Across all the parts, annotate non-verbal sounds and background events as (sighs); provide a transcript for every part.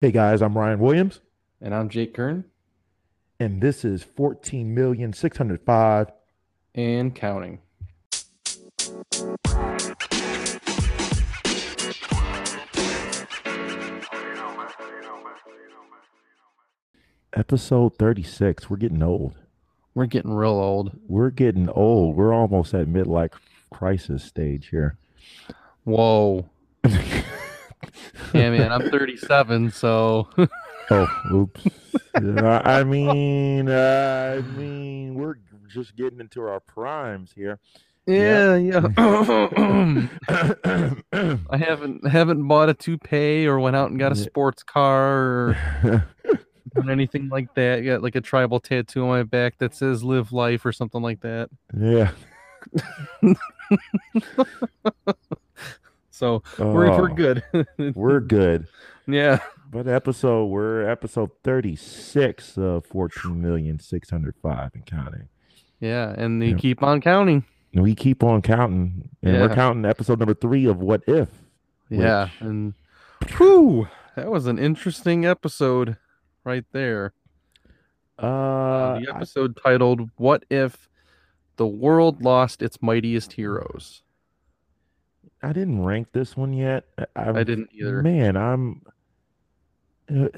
Hey guys, I'm Ryan Williams, And I'm Jake Kern and this is 14,605. and counting. Episode 36. We're getting old. We're getting real old. We're getting old. We're almost at midlife crisis stage here. Whoa. (laughs) Yeah, man, I'm 37, so (laughs) Oh, oops. I mean, uh, I mean, we're just getting into our primes here. yeah, yeah. (clears throat) I haven't haven't bought a toupee or went out and got a sports car or (laughs) anything like that. Got like a tribal tattoo on my back that says "Live Life" or something like that. yeah. (laughs) So we're we're Oh, good. We're (laughs) good. yeah. But episode, we're episode 36 of 14,605 and counting. Yeah, and they Yeah. keep on counting. And we keep on counting, and we're counting episode number three of What If. Yeah, and whew, that was an interesting episode right there. Uh, the I- episode titled "What If the World Lost Its Mightiest Heroes." I, didn't rank this one yet. I, I didn't either. Man, I'm. uh,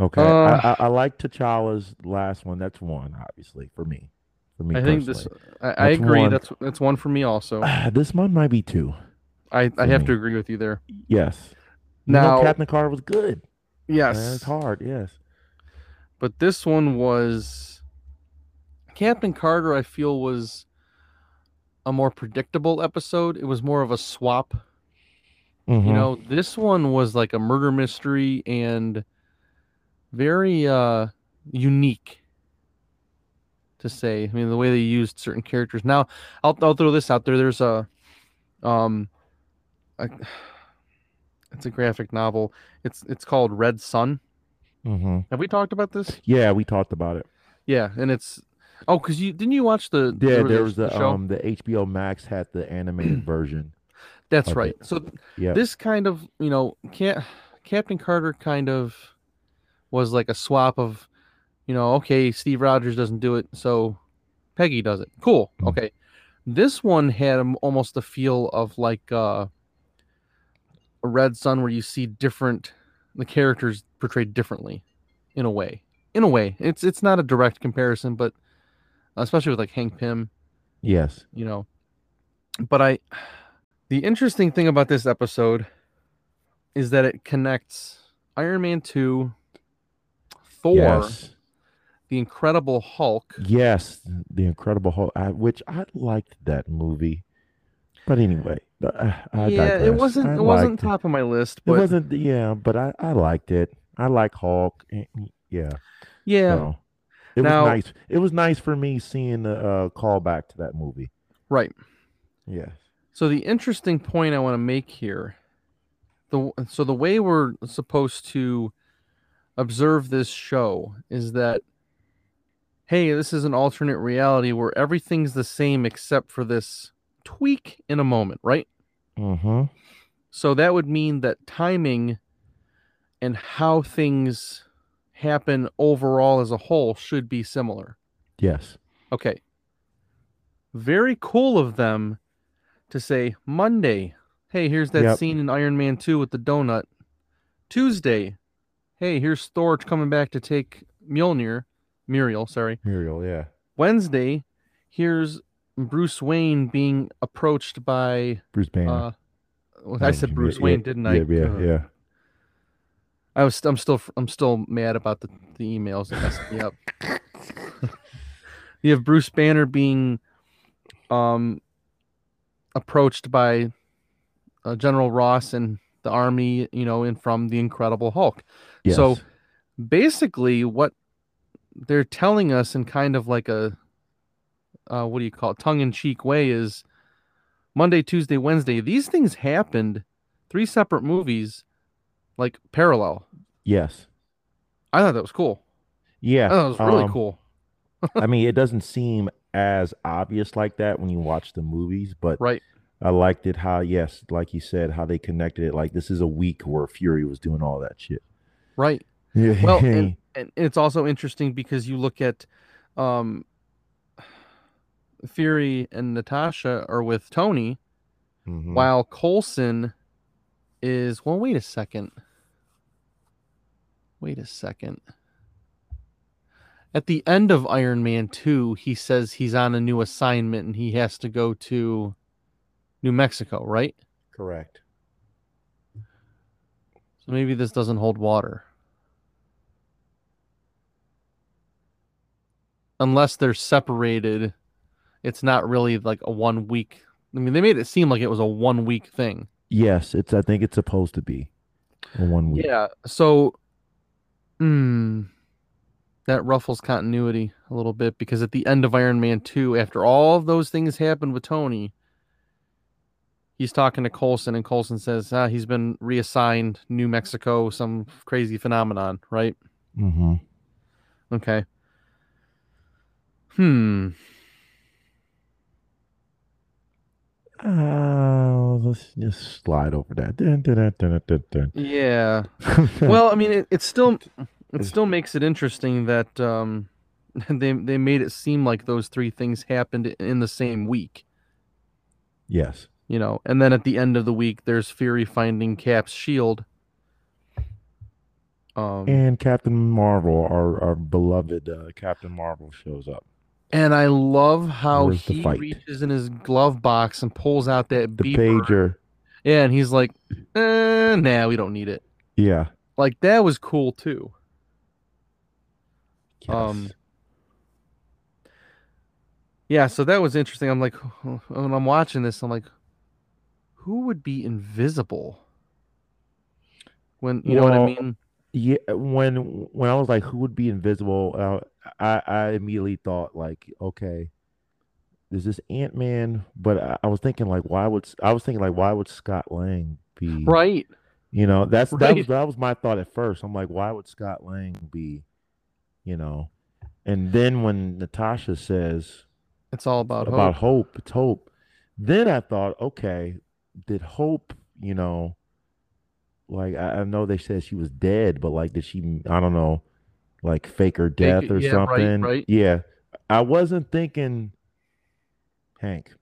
Okay, Uh, I, I, I like T'Challa's last one. That's one, obviously, for me. For me, I think this. I, I That's agree. one. That's that's one for me also. Ah, this one might be two. I I have me. to agree with you there. Yes. You know, Now, Captain Carter was good. yes, it's hard. Yes. but this one was Captain Carter. I feel was a more predictable episode. It was more of a swap You Mhm. know, this one was like a murder mystery and very uh unique to say. I mean, the way they used certain characters. Now, I'll I'll throw this out there. There's a um a, (sighs) it's a graphic novel. It's it's called Red Sun. Mhm. Have we talked about this? Yeah, we talked about it. Yeah, and it's oh, cuz you didn't you watch the Yeah, the- there was the show? um the HBO Max had the animated (clears throat) version. That's right. So Yeah. this kind of you know Cap- captain carter kind of was like a swap of you know okay steve rogers doesn't do it so peggy does it cool Mm. okay this one had almost the feel of like uh a red sun where you see different the characters portrayed differently in a way in a way it's it's not a direct comparison but especially with like hank pym yes. you know. But I the interesting thing about this episode is that it connects Iron Man 2, Thor, Yes. the Incredible Hulk. Yes, the Incredible Hulk, I, which I liked that movie. But anyway, uh, I yeah, it wasn't I it wasn't liked it. top of my list, It wasn't. Yeah, but I I liked it. I like Hulk. eh, Yeah. yeah, So it Now- was nice. It was nice for me seeing the uh, callback to that movie. right. Yes. So the interesting point I want to make here, the so the way we're supposed to observe this show is that hey, this is an alternate reality where everything's the same except for this tweak in a moment, right? Mm-hmm. So that would mean that timing and how things happen overall as a whole should be similar. Yes. Okay. Very cool of them to say Monday, hey, here's that Yep. scene in Iron Man 2 with the donut. Tuesday, hey, here's Thor coming back to take Mjolnir, Muriel, sorry. Muriel. Yeah. Wednesday, here's Bruce Wayne being approached by Bruce Banner. uh well, I said yeah, Bruce yeah, Wayne, didn't I? Yeah. Yeah. Yeah. I was I'm still I'm still mad about the, the emails that messed me up. (laughs) you have Bruce Banner being um approached by uh, General Ross and the army, you know, and from the Incredible Hulk. Yes. So basically what they're telling us in kind of like a uh, what do you call it tongue-in-cheek way is monday tuesday wednesday these things happened three separate movies like parallel yes. i thought that was cool Yeah. it was really um, cool (laughs) I mean, it (laughs) doesn't seem as obvious like that when you watch the movies, but right I liked it how yes, like you said, how they connected it. Like this is a week where Fury was doing all that shit. Right. Yeah. (laughs) Well, and, and it's also interesting because you look at um Fury and Natasha are with Tony Mhm. while Coulson is well wait a second. Wait a second. At the end of Iron Man 2, he says he's on a new assignment and he has to go to New Mexico, right? correct. So maybe this doesn't hold water. Unless they're separated, it's not really like a one week. I mean, they made it seem like it was a one week thing. Yes, it's. I think it's supposed to be one week. Yeah. So, hmm, that ruffles continuity a little bit because at the end of Iron Man 2, after all of those things happened with Tony, he's talking to Coulson, and Coulson says ah, he's been reassigned New Mexico, some crazy phenomenon, right? Mm-hmm. Okay. Hmm. Uh, let's just slide over that. Dun, dun, dun. Yeah. (laughs) Well, I mean, it, it still it still makes it interesting that um (laughs) they they made it seem like those three things happened in the same week. yes. you know and then at the end of the week there's fury finding cap's shield um And Captain Marvel, our, our beloved uh, Captain Marvel, shows up. And i love how Where's he reaches in his glove box and pulls out that The beeper. pager. yeah and he's like eh, nah we don't need it Yeah. like that was cool too Yes. Um, yeah so that was interesting i'm like (sighs) when i'm watching this i'm like who would be invisible when you know what i mean yeah. When when I was like, who would be invisible? Uh, I I immediately thought like, okay, is this Ant Man? But I, I was thinking like, why would I was thinking like, why would Scott Lang be? right You know, that's that was that was my thought at first. I'm like, why would Scott Lang be? You know, and then when Natasha says it's all about, about hope. hope. It's hope. Then I thought, okay, did hope, you know, like I, I know they said she was dead, but like did she I don't know, like fake her death or yeah, right, something? right. Yeah. I wasn't thinking Hank.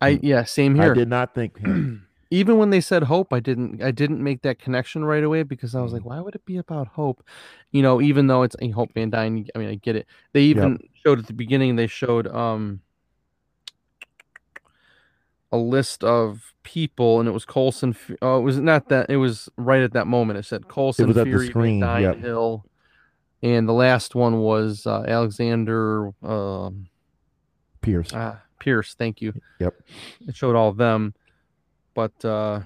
I yeah, same here. I did not think (clears throat) Hank. Even when they said hope, I didn't I didn't make that connection right away because I was like, Mhm. why would it be about hope? You know, even though it's a Hope Van Dyne, I mean, I get it. They even showed at the beginning. They showed um a list of people, and it was Coulson. Oh, it was not that. It was right at that moment. It said Coulson, was at the Fury, screen, Van Dyne, yep. Hill, and the last one was uh, Alexander um, Pierce. ah, Pierce. Thank you. Yep. it showed all of them but uh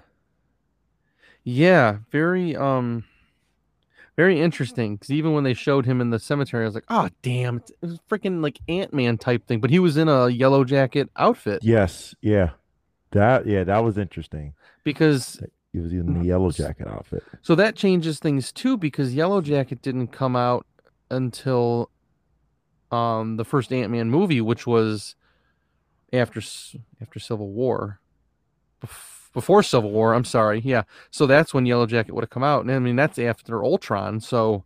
yeah very um very interesting because even when they showed him in the cemetery i was like oh damn it's- it was freaking like ant-man type thing but he was in a yellow jacket outfit Yes, yeah. That yeah, that was interesting. because He was in the yellow jacket outfit. so that changes things too because yellow jacket didn't come out until um the first ant-man movie which was after after civil war. Before civil war i'm sorry yeah. So that's when yellow jacket would have come out and i mean that's after ultron so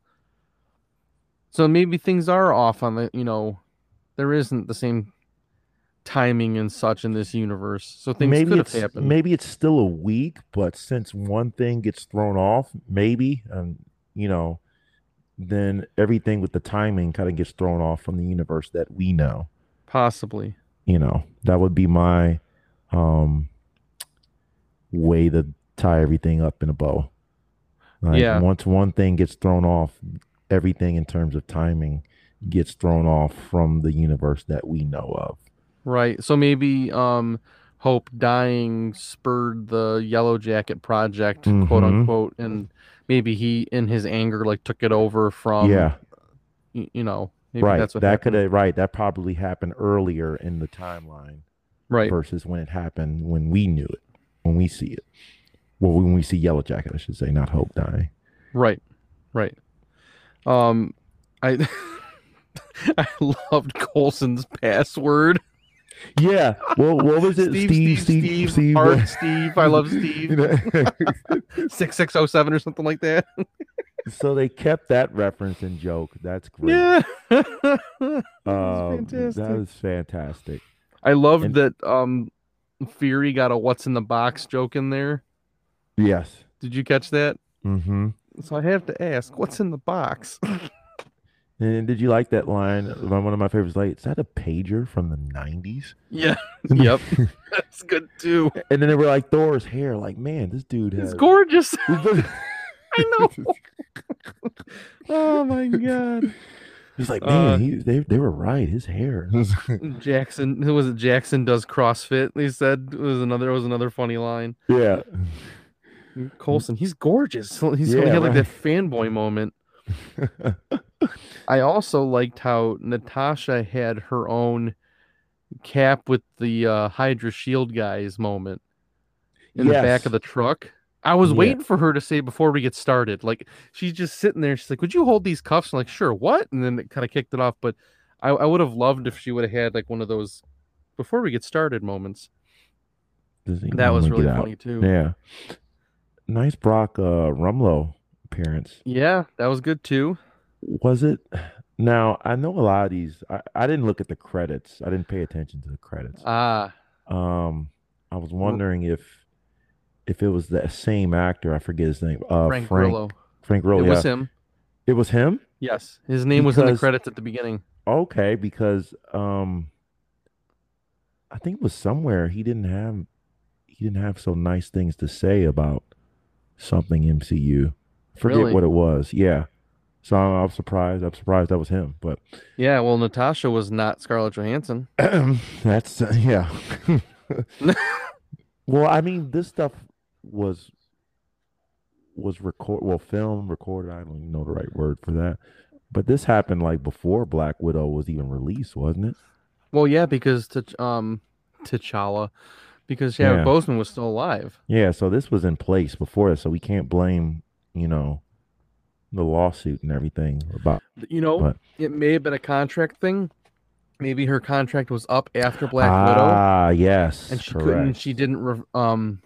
so maybe things are off on the you know there isn't the same timing and such in this universe so things maybe could have happened maybe it's still a week, but since one thing gets thrown off, maybe um, you know, then everything with the timing kind of gets thrown off from the universe that we know. possibly You know, that would be my um way to tie everything up in a bow. Like, Yeah. Once one thing gets thrown off, everything in terms of timing gets thrown off from the universe that we know of. Right. So maybe um Hope dying spurred the Yellow Jacket project, quote Mhm. unquote, and maybe he in his anger like took it over from yeah. you know, maybe right. that's what that could have right. That probably happened earlier in the timeline right. versus when it happened when we knew it, when we see it. Well, when we see Yellow Jacket, I should say, not Hope dying. Right. Right. Um I (laughs) I loved Coulson's password. Yeah. Well, what was it? Steve, Steve, Steve, Art, Steve. I love Steve. (laughs) Six six oh seven or something like that. so they kept that reference and joke. That's great. Yeah. (laughs) Um, fantastic. That is fantastic. I loved And- that um Fury got a what's in the box joke in there. Yes. Did you catch that? Mm-hmm. So I have to ask, what's in the box? (laughs) And did you like that line? One of my favorites. Like, is that a pager from the '90s? yeah. (laughs) Yep. (laughs) That's good too. And then they were like Thor's hair. Like, man, this dude It's has. gorgeous. (laughs) I know. Oh my god. He's like, man, Uh, he, they they were right. His hair. Jackson who was it? Jackson does CrossFit. He said it was another it was another funny line. yeah. Coulson, he's gorgeous. He's he Yeah, had like right. that fanboy moment. I also liked how Natasha had her own cap with the uh, Hydra Shield guys moment in the back of the truck. I was Yeah. waiting for her to say before we get started. Like she's just sitting there. She's like, "Would you hold these cuffs?" I'm like, "Sure." What? And then it kind of kicked it off. But I, I would have loved if she would have had like one of those before we get started moments. That was really get out? funny too. Yeah. Nice Brock uh, Rumlow appearance. Yeah, that was good too. Was it? Now I know a lot of these. I, I didn't look at the credits. I didn't pay attention to the credits. Ah, Um, I was wondering if if it was the same actor. I forget his name. Uh, Frank, Frank Grillo. Frank Grillo. it yeah. was him. It was him. Yes, his name was in the credits at the beginning. Okay, because um, I think it was somewhere he didn't have he didn't have so nice things to say about something MCU. Forget Really? what it was. Yeah. So I'm, I'm surprised. I'm surprised that was him. But Yeah, well, Natasha was not Scarlett Johansson. (clears throat) that's uh, yeah. (laughs) well, I mean, this stuff was was record well filmed, recorded. I don't even know the right word for that. But this happened like before Black Widow was even released, wasn't it? Well, yeah, because T'Ch- um T'Challa, because yeah, Yeah. Boseman was still alive. Yeah, so this was in place before so we can't blame, you know, the lawsuit and everything about. You know, But- it may have been a contract thing. Maybe her contract was up after Black Widow, ah, yes, and she correct. couldn't. She didn't. Re- um,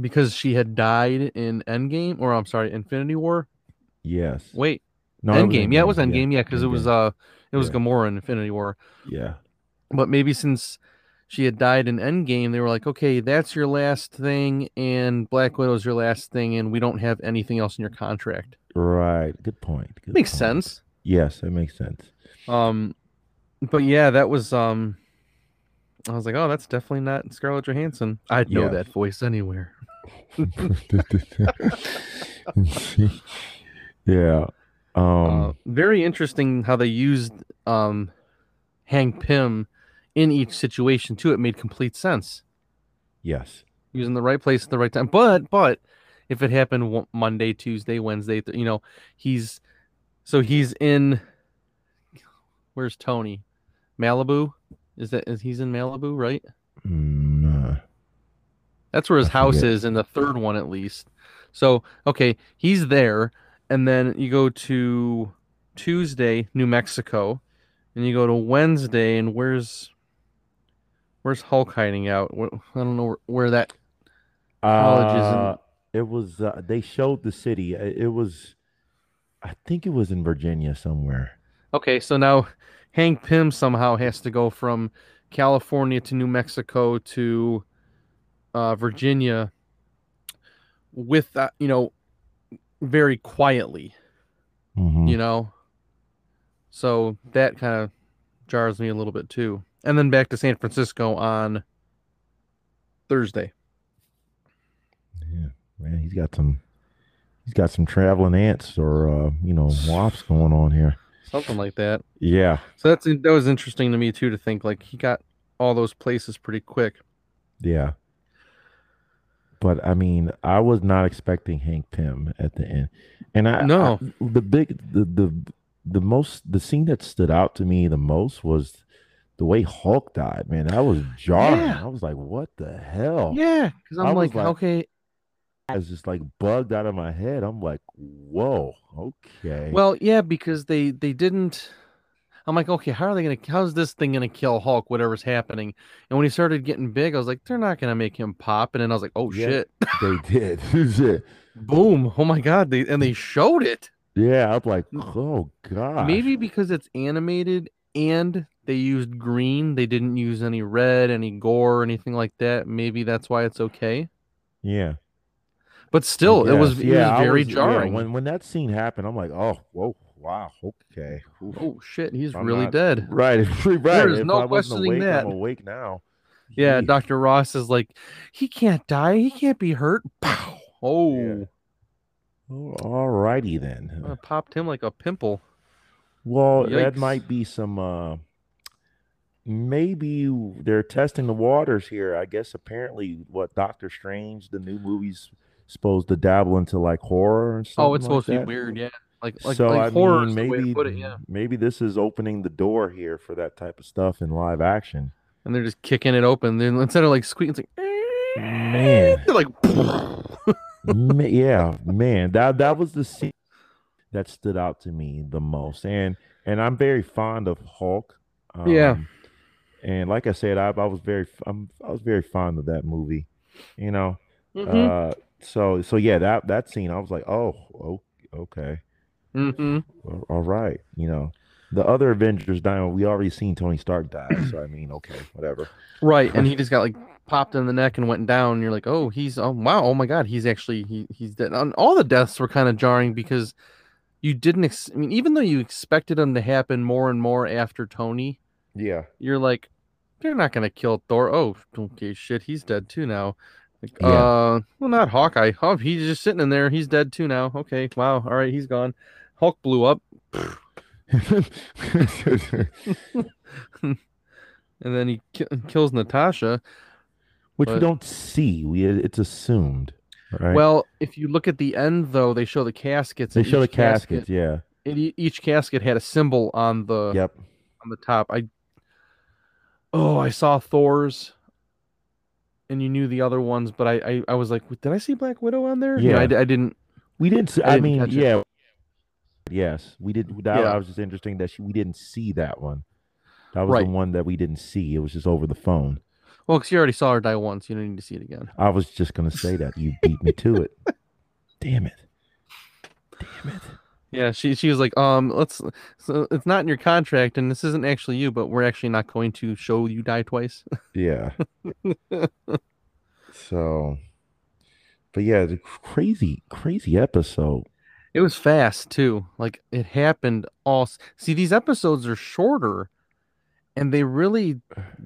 because she had died in Endgame, or I'm sorry, Infinity War. Yes. Wait, No, was Endgame. Yeah, it was Endgame, Endgame. Yeah, because it was uh, it was Yeah. Gamora in Infinity War. Yeah. But maybe since she had died in Endgame, they were like, okay, that's your last thing, and Black Widow's your last thing, and we don't have anything else in your contract. Right. Good point. Good Makes point. sense. Yes, it makes sense. Um, but yeah, that was um, I was like, oh, that's definitely not Scarlett Johansson. I'd know Yes. that voice anywhere. (laughs) yeah. Um. uh, very interesting how they used um, Hank Pym in each situation too. It made complete sense. yes. He was in the right place at the right time. But but if it happened Monday, Tuesday, Wednesday, th- you know, he's so he's in. Where's Tony? Malibu. Is that is he's in Malibu, right? Mm, uh, That's where his I house forget. is in the third one at least. So okay, he's there, and then you go to Tuesday, New Mexico, and you go to Wednesday, and where's where's Hulk hiding out? I don't know where, where that College is in- uh, it was. Uh, they showed the city. It, was. I think it was in Virginia somewhere. Okay, so now Hank Pym somehow has to go from California to New Mexico to uh, Virginia with that, you know, very quietly, Mhm. you know. So that kind of jars me a little bit too. And then back to San Francisco on Thursday. Yeah, man, he's got some. He's got some traveling ants or uh, you know wops going on here. Something like that. Yeah, So that's that was interesting to me too to think like he got all those places pretty quick. yeah. But I mean, I was not expecting Hank Pym at the end, and I No. I- the big the the the most the scene that stood out to me the most was the way Hulk died. Man, that was jarring. Yeah. I was like, what the hell? Yeah, because I'm like, like- okay, I was just like bugged out of my head. I'm like, whoa, okay. Well, yeah, because they they didn't. I'm like, okay, how are they gonna? How's this thing gonna kill Hulk? Whatever's happening. And when he started getting big, I was like, they're not gonna make him pop. And then I was like, oh Yeah. shit, They (laughs) did. (laughs) Shit. boom! Oh my god! They and they showed it. yeah, I'm like, oh god. Maybe because it's animated and they used green, they didn't use any red, any gore, anything like that. Maybe that's why it's okay. Yeah. But still, it was, Yes, it was very yeah, jarring. when when that scene happened, I'm like, oh, whoa, wow, okay. Oof. Oh shit, he's I'm really not- dead. (laughs) Right, (laughs) right. There's no I questioning awake, that. I'm awake now. Yeah, Jeez. Dr. Ross is like, he can't die, he can't be hurt. Pow! Oh, Yeah. Oh, all righty then. I popped him like a pimple. Well, that might be some. uh Maybe they're testing the waters here. I guess apparently, what Doctor Strange, the new movie's supposed to dabble into like horror and stuff. Oh, it's supposed to be weird, yeah. Like like, so like I horror mean, is the way maybe it, yeah. maybe this is opening the door here for that type of stuff in live action. And they're just kicking it open. Then instead of like squeaking, it's like Man. (laughs) they're like (laughs) yeah, man, that that was the scene that stood out to me the most, and and I'm very fond of Hulk. Yeah. um, and like I said, I, I was very I'm, I was very fond of that movie, you know. Mhm. Uh, so so yeah, that that scene, I was like, oh, oh okay, Mhm. all- all right, you know. The other Avengers dying, we already seen Tony Stark die, so I mean, okay, whatever. Right, and he just got like popped in the neck and went down. And you're like, oh, he's oh wow, oh my god, he's actually he he's dead. And all the deaths were kind of jarring because you didn't. Ex- I mean, even though you expected them to happen more and more after Tony, Yeah, you're like, they're not gonna kill Thor. Oh, okay, shit, he's dead too now. Like, Yeah. uh, well, not Hawkeye. Oh, he's just sitting in there. He's dead too now. Okay, wow. All right, he's gone. Hulk blew up, (laughs) and then he ki- kills Natasha. which we don't see. We it's assumed, right? Well, if you look at the end, though, they show the caskets. they show the casket- caskets. Yeah. and each casket had a symbol on the Yep. on the top. I oh, I saw Thor's, and you knew the other ones, but I I, I was like, did I see Black Widow on there? Yeah, I Yeah. I, didn't. We didn't. See, I I, didn't mean, catch it. yeah. Yes, we did. That Yeah. Was just interesting that she, we didn't see that one. That was Right. the one that we didn't see. It was just over the phone. Well, because you already saw her die once, you don't need to see it again. I was just gonna say that you beat me to it. (laughs) Damn it! Damn it! Yeah, she she was like, um, let's. So it's not in your contract, and this isn't actually you, but we're actually not going to show you die twice. (laughs) Yeah. so, but yeah, the crazy, crazy episode. It was fast too. Like it happened all. See, these episodes are shorter, and they really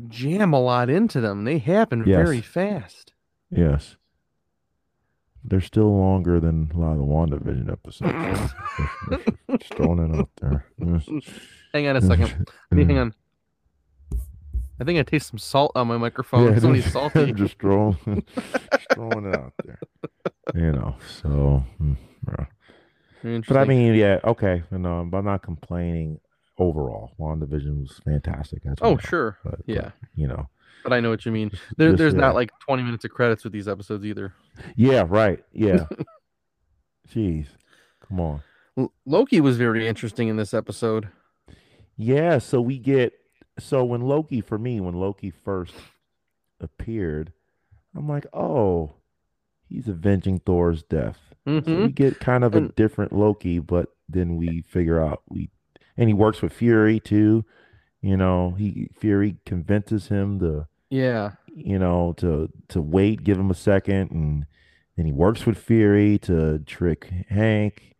jam a lot into them. They happen very fast. Yes. They're still longer than a lot of the WandaVision episodes. (laughs) just throwing it out there. Hang on a second. (laughs) Hang on. I think I taste some salt on my microphone. Yeah, Somebody's (laughs) salty. just throwing, just throwing it out there. You know, so. mm, yeah. But I mean, yeah, okay. No, but I'm not complaining overall. WandaVision was fantastic. As oh sure, but- but, yeah, you know. but I know what you mean. There, just, there's yeah. not like 20 minutes of credits with these episodes either. Yeah, right. Yeah. (laughs) Jeez. Come on. L- Loki was very interesting in this episode. Yeah, so we get so when Loki for me, when Loki first appeared, I'm like, oh, he's avenging Thor's death. So hmm we get kind of a And- different Loki, but then we figure out we and he works with Fury too. You know, he Fury convinces him to, Yeah, you know, to to wait, give him a second, and then he works with Fury to trick Hank.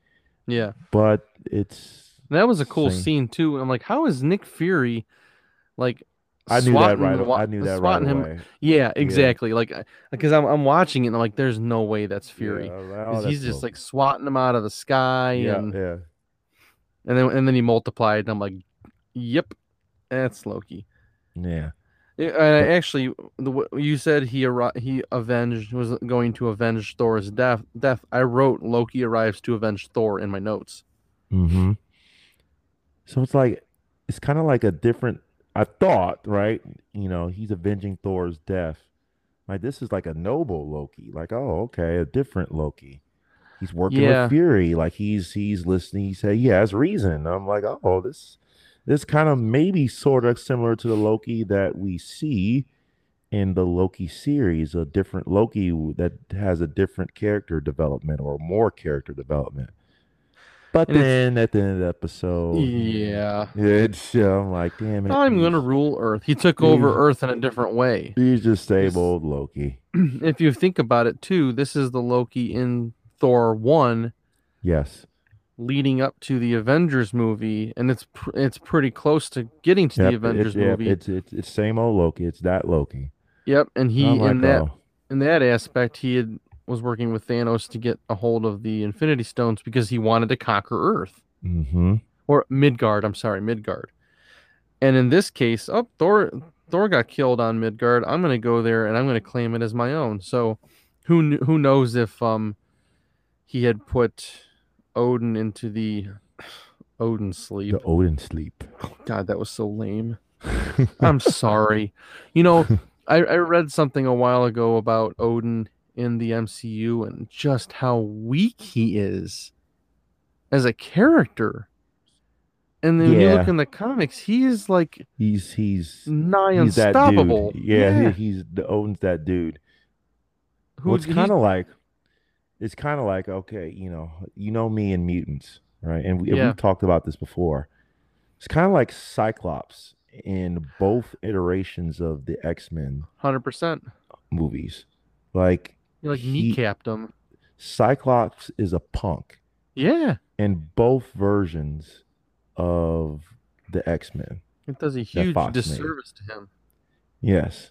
yeah. But it's that was a cool Same. scene too. I'm like, how is Nick Fury, like, I knew that right. wa- I knew that right him? away. Yeah, exactly. Like, uh, because I'm I'm watching it and I'm like, there's no way that's Fury. Yeah, I was like, 'Cause oh, he's that's just like swatting him out of the sky, yeah, and yeah. And then and then he multiplied. And I'm like, yep, that's Loki. Yeah. Yeah, And I actually, the you said he he avenged was going to avenge Thor's death. Death. I wrote Loki arrives to avenge Thor in my notes. Mm-hmm. So it's like it's kind of like a different. I thought, right? You know, he's avenging Thor's death. Like this is like a noble Loki. Like, oh, okay, a different Loki. He's working Yeah. with Fury. Like he's he's listening. He say he has reason. I'm like, oh, this this kind of maybe sort of similar to the Loki that we see in the Loki series, a different Loki that has a different character development or more character development. But And then at the end of the episode, Yeah. it's uh, I'm like, damn it. I'm going to rule Earth. He took over Earth in a different way. He's just same old Loki. (clears throat) if you think about it too, this is the Loki in Thor 1 Yes. leading up to the Avengers movie and it's pr- it's pretty close to getting to Yep, the Avengers it's, yep, movie. it's it's it's same old Loki. It's that Loki. yep, and he like, in that oh, in that aspect he had was working with Thanos to get a hold of the Infinity Stones because he wanted to conquer Earth mm-hmm. or Midgard, I'm sorry, Midgard. And in this case, oh Thor Thor got killed on Midgard. I'm going to go there and I'm going to claim it as my own. So who who knows if um he had put Odin into the Odin sleep. The Odin sleep. God, that was so lame. (laughs) I'm sorry. You know, I, I read something a while ago about Odin in the MCU and just how weak he is as a character. And then when you look in the comics, he is like he's he's nigh he's unstoppable. dude. Yeah, he- he's the Odin's that dude. Who- well, kind of like it's kind of like okay, you know, you know me and mutants, right? And we, Yeah. we've talked about this before. It's kind of like Cyclops in both iterations of the X Men 100%. movies. Like You like He- kneecapped him. Cyclops is a punk Yeah. in both versions of the X Men. It does a huge Fox made. disservice to him. Yes,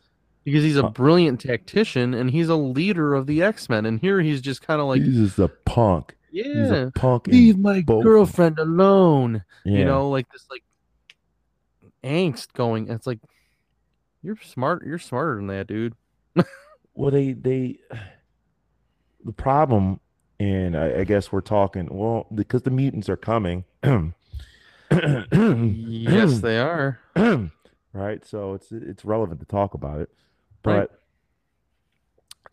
Because he's a brilliant tactician and he's a leader of the X Men. And here he's just kind of like, he's just a punk. He's yeah, a punk. leave my both- girlfriend alone. yeah. You know, like this like angst going. It's like you're smart. You're smarter than that, dude. (laughs) Well, they they the problem, and I, I guess we're talking well because the mutants are coming. yes, they are. (clears throat) right. So it's it's relevant to talk about it. But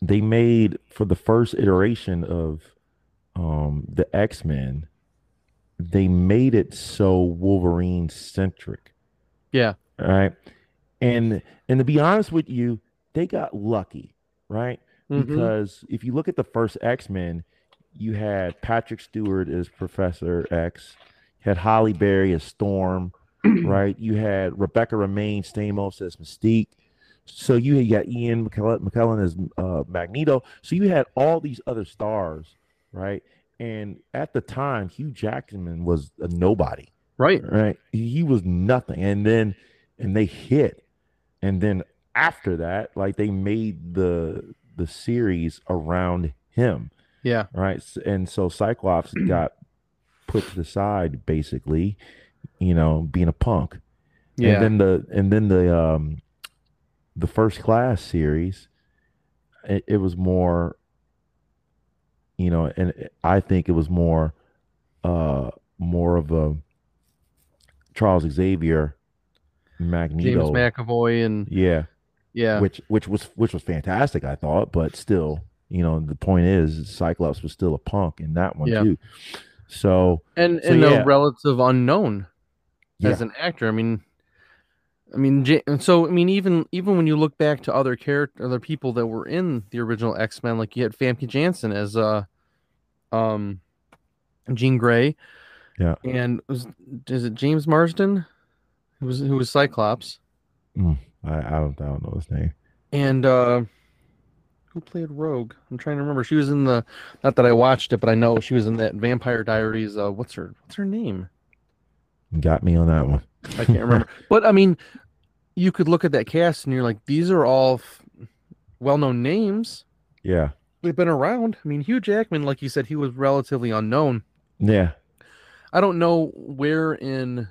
they made for the first iteration of um the X Men, they made it so Wolverine centric. Yeah. Right. And and to be honest with you, they got lucky, right? Mhm. because if you look at the first X Men, you had Patrick Stewart as Professor X, you had Halle Berry as Storm, (clears throat) right? You had Rebecca Romijn Stamos as Mystique. So you had got Ian McKellen, McKellen as uh, Magneto. So you had all these other stars, right? And at the time, Hugh Jackman was a nobody Right. right? He was nothing, and then and they hit, and then after that, like they made the the series around him, Yeah. right? And so Cyclops (clears throat) got put to the side, basically, you know, being a punk. Yeah. And then the and then the um the first class series, it, it was more, you know, and I think it was more, uh, more of a Charles Xavier, Magneto, James McAvoy and yeah, yeah. which which was which was fantastic, I thought, but still, you know, the point is Cyclops was still a punk in that one Yeah. too. So and so and yeah. a relative unknown as an actor. I mean, I mean, and so I mean, even even when you look back to other character, other people that were in the original X Men, like you had Famke Janssen as uh, um, Jean Grey, Yeah. and was is it James Marsden, who was who was Cyclops, I, I don't I don't know his name. and uh, who played Rogue? I'm trying to remember. She was in the not that I watched it, but I know she was in that Vampire Diaries. Uh, what's her what's her name? Got me on that one. I can't remember. (laughs) but I mean, you could look at that cast and you're like, these are all f- well-known names. Yeah, They've been around. I mean, Hugh Jackman, like you said, he was relatively unknown. yeah. I don't know where in.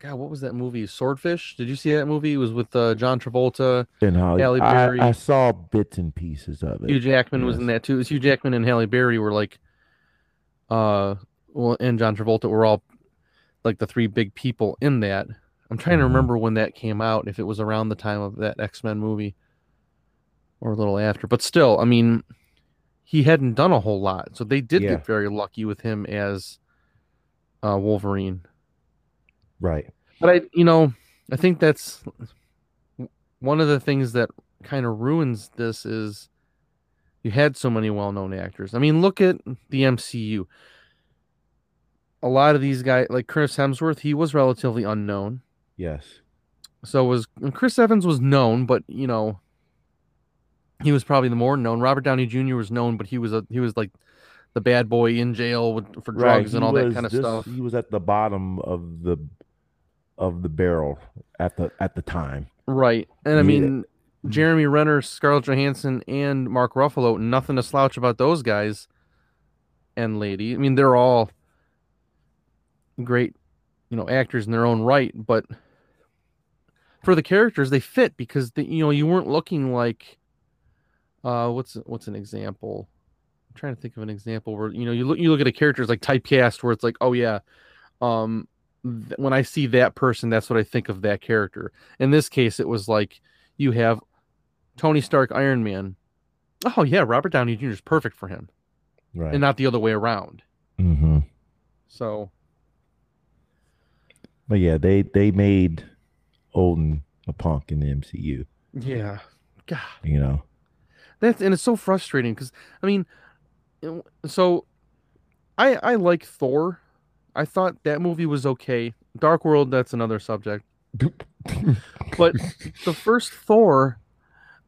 God, what was that movie? Swordfish. Did you see that movie? It was with uh, John Travolta. And Holly, Halle Berry. I, I saw bits and pieces of it. Hugh Jackman was in that too. It Hugh Jackman and Halle Berry were like, uh, well, and John Travolta were all like the three big people in that. I'm trying to Mhm. remember when that came out, if it was around the time of that X Men movie or a little after. But still, I mean, he hadn't done a whole lot, so they did Yeah. get very lucky with him as uh, Wolverine. Right. But I, you know, I think that's one of the things that kind of ruins this is you had so many well-known actors. I mean, look at the MCU. A lot of these guys, like Chris Hemsworth, he was relatively unknown. Yes. So was Chris Evans was known, but you know, he was probably the more known. Robert Downey Jr. was known, but he was a he was like the bad boy in jail with, for drugs Right, and all that kind of just- stuff. He was at the bottom of the of the barrel at the at the time. Right. And I mean, mm. Jeremy Renner, Scarlett Johansson, and Mark Ruffalo, nothing to slouch about those guys and lady. I mean, they're all great, you know, actors in their own right, but for the characters, they fit because the, you know, you weren't looking like uh what's what's an example? I'm trying to think of an example where you know you look you look at a character as like typecast where it's like, oh yeah, um th- when I see that person, that's what I think of that character. In this case, it was like you have Tony Stark, Iron Man. Oh yeah, Robert Downey Jr. is perfect for him, Right. and not the other way around. hmm So But yeah, they they made Odin a punk in the MCU. yeah, God, You know. that's and it's so frustrating because I mean, so I I like Thor. I thought that movie was okay. Dark World, that's another subject. (laughs) But the first Thor,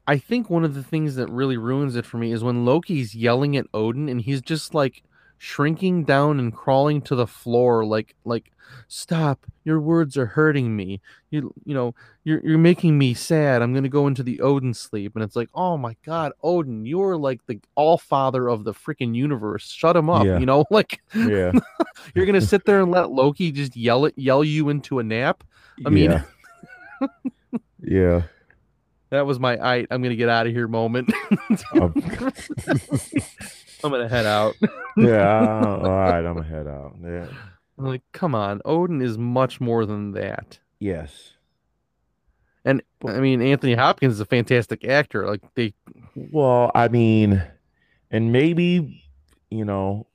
I think one of the things that really ruins it for me is when Loki's yelling at Odin and he's just like shrinking down and crawling to the floor like like stop your words are hurting me you you know you're you're making me sad i'm going to go into the odin sleep and it's like oh my god odin you're like the all father of the freaking universe shut him up Yeah. you know (laughs) like yeah. (laughs) you're going to sit there and let loki just yell it yell you into a nap I mean- yeah. (laughs) yeah. that was my I, i'm going to get out of here moment Um, i'm going to head out (laughs) yeah. (laughs) All right. I'm gonna head out. Yeah. I'm like come on odin is much more than that Yes. and i mean anthony hopkins is a fantastic actor like they Well, I mean, and maybe you know,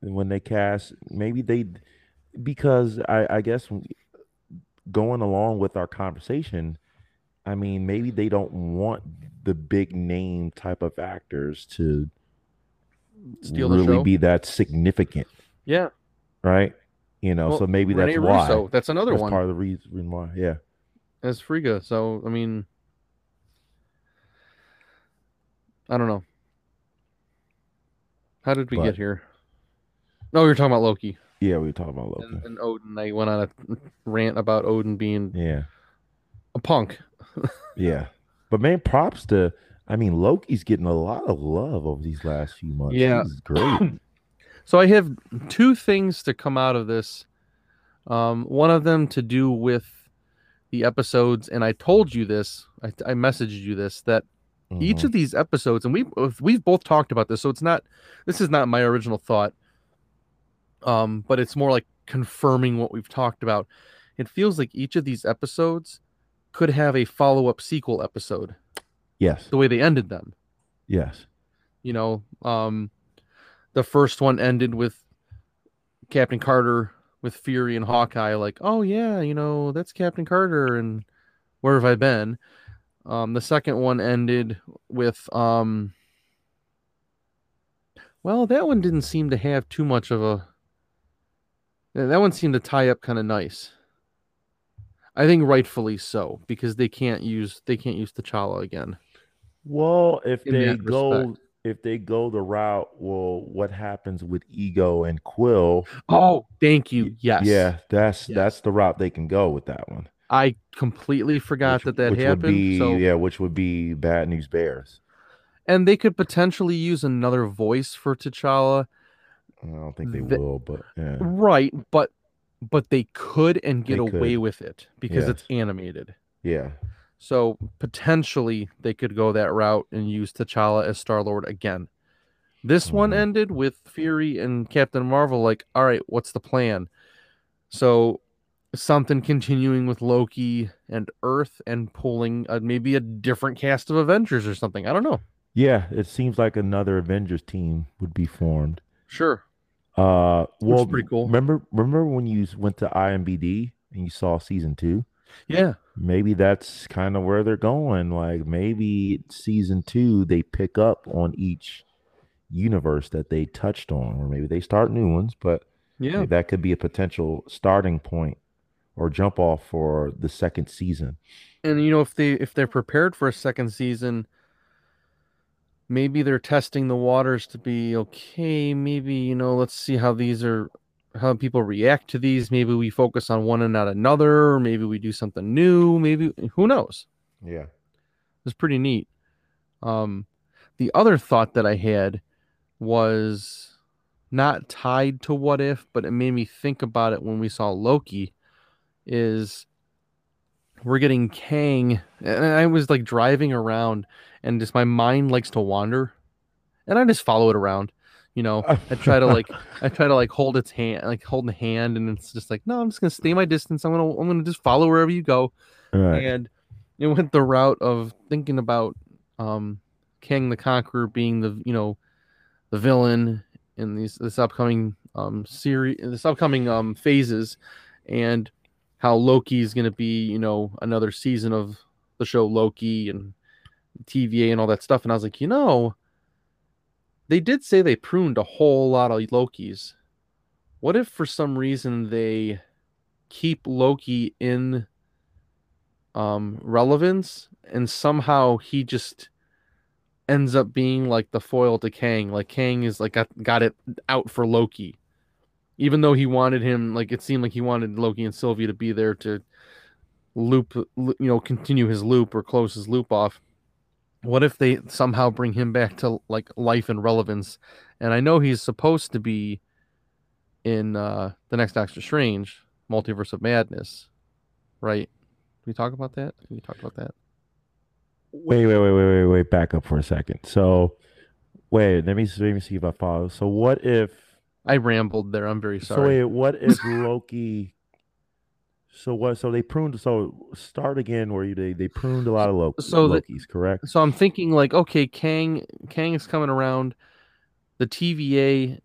when they cast, maybe they because I I guess going along with our conversation, I mean, maybe they don't want the big name type of actors to steal the really show be that significant, yeah right? You know, Well, so maybe Rene that's why. Russo, that's another that's one part of the reason why. Yeah. as Frigga. So I mean, I don't know. How did we But- get here? No, we were talking about Loki Yeah, we were talking about Loki. and, and Odin. I went on a rant about Odin being yeah. a punk. (laughs) Yeah. But man, props to I mean Loki's getting a lot of love over these last few months. Yeah. He's great. (clears throat) So I have two things to come out of this. Um, one of them to do with the episodes, and I told you this. I, I messaged you this that each Mhm. of these episodes and we we've both talked about this so it's not this is not my original thought um but it's more like confirming what we've talked about it feels like each of these episodes could have a follow-up sequel episode yes. the way they ended them Yes. you know um the first one ended with captain carter with fury and hawkeye like oh yeah you know that's captain carter and where have i been um the second one ended with um well that one didn't seem to have too much of a that one seemed to tie up kind of nice i think rightfully so because they can't use they can't use t'challa again Well, if they go respect. if they go the route, well, what happens with Ego and Quill? oh thank you yes Yeah, that's Yes. that's the route they can go with that one. I completely forgot which- that that which happened. Would be, so, yeah, which would be Bad News Bears. and they could potentially use another voice for T'Challa, I don't think they The- will, but yeah. right? But but they could and get They away could. with it because it's animated. Yeah. So potentially they could go that route and use T'Challa as Star Lord again. This one Mhm. ended with Fury and Captain Marvel. Like, all right, what's the plan? So something continuing with Loki and Earth and pulling uh, maybe a different cast of Avengers or something. I don't know. Yeah, it seems like another Avengers team would be formed. Sure. Uh, well, pretty cool. Remember, remember when you went to IMBD and you saw season two, Yeah. Maybe that's kind of where they're going. Like maybe season two they pick up on each universe that they touched on, or maybe they start new ones, but Yeah. that could be a potential starting point or jump off for the second season. And you know, if they if they're prepared for a second season, maybe they're testing the waters to be okay. Maybe you know, let's see how these are, how people react to these. Maybe we focus on one and not another. Or maybe we do something new. Maybe who knows? Yeah. It's pretty neat. Um, the other thought that I had was not tied to what if, but it made me think about it when we saw Loki. Is we're getting Kang, and I was like driving around, and just my mind likes to wander, and I just follow it around. You know, I try to like, (laughs) I try to like hold its hand, like hold the hand, and it's just like, no, I'm just gonna stay my distance. I'm gonna, I'm gonna just follow wherever you go right. and it went the route of thinking about um Kang the Conqueror being the you know the villain in these this upcoming um series this upcoming um phases and how Loki is going to be you know another season of the show Loki and TVA and all that stuff and I was like you know they did say they pruned a whole lot of Lokis what if for some reason they keep Loki in um relevance and somehow he just ends up being like the foil to Kang. Like Kang is like got, got it out for Loki. Even though he wanted him like it seemed like he wanted Loki and Sylvie to be there to loop you know continue his loop or close his loop off. What if they somehow bring him back to like life and relevance? And I know he's supposed to be in uh the next Doctor Strange, Multiverse of Madness, right? Can we talk about that? Can we talk about that? Wait, wait, wait, wait, wait, wait. Back up for a second. So, wait. Let me let me see if I follow. So, what if? I rambled there. I'm very sorry. So wait. What if (laughs) Loki? So what? So they pruned. So start again. Where you they they pruned a lot of Loki, So the- Lokis, correct? So I'm thinking like, okay, Kang Kang is coming around. The TVA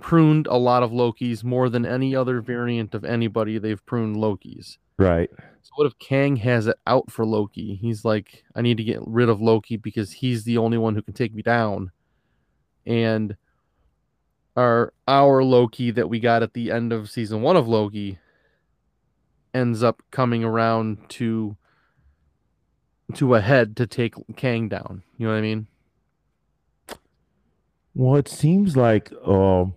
pruned a lot of Lokis more than any other variant of anybody. They've pruned Lokis. Right. So what if Kang has it out for Loki? He's like, I need to get rid of Loki because he's the only one who can take me down. And our our Loki that we got at the end of season one of Loki ends up coming around to to a head to take Kang down. You know what I mean? Well, it seems like um.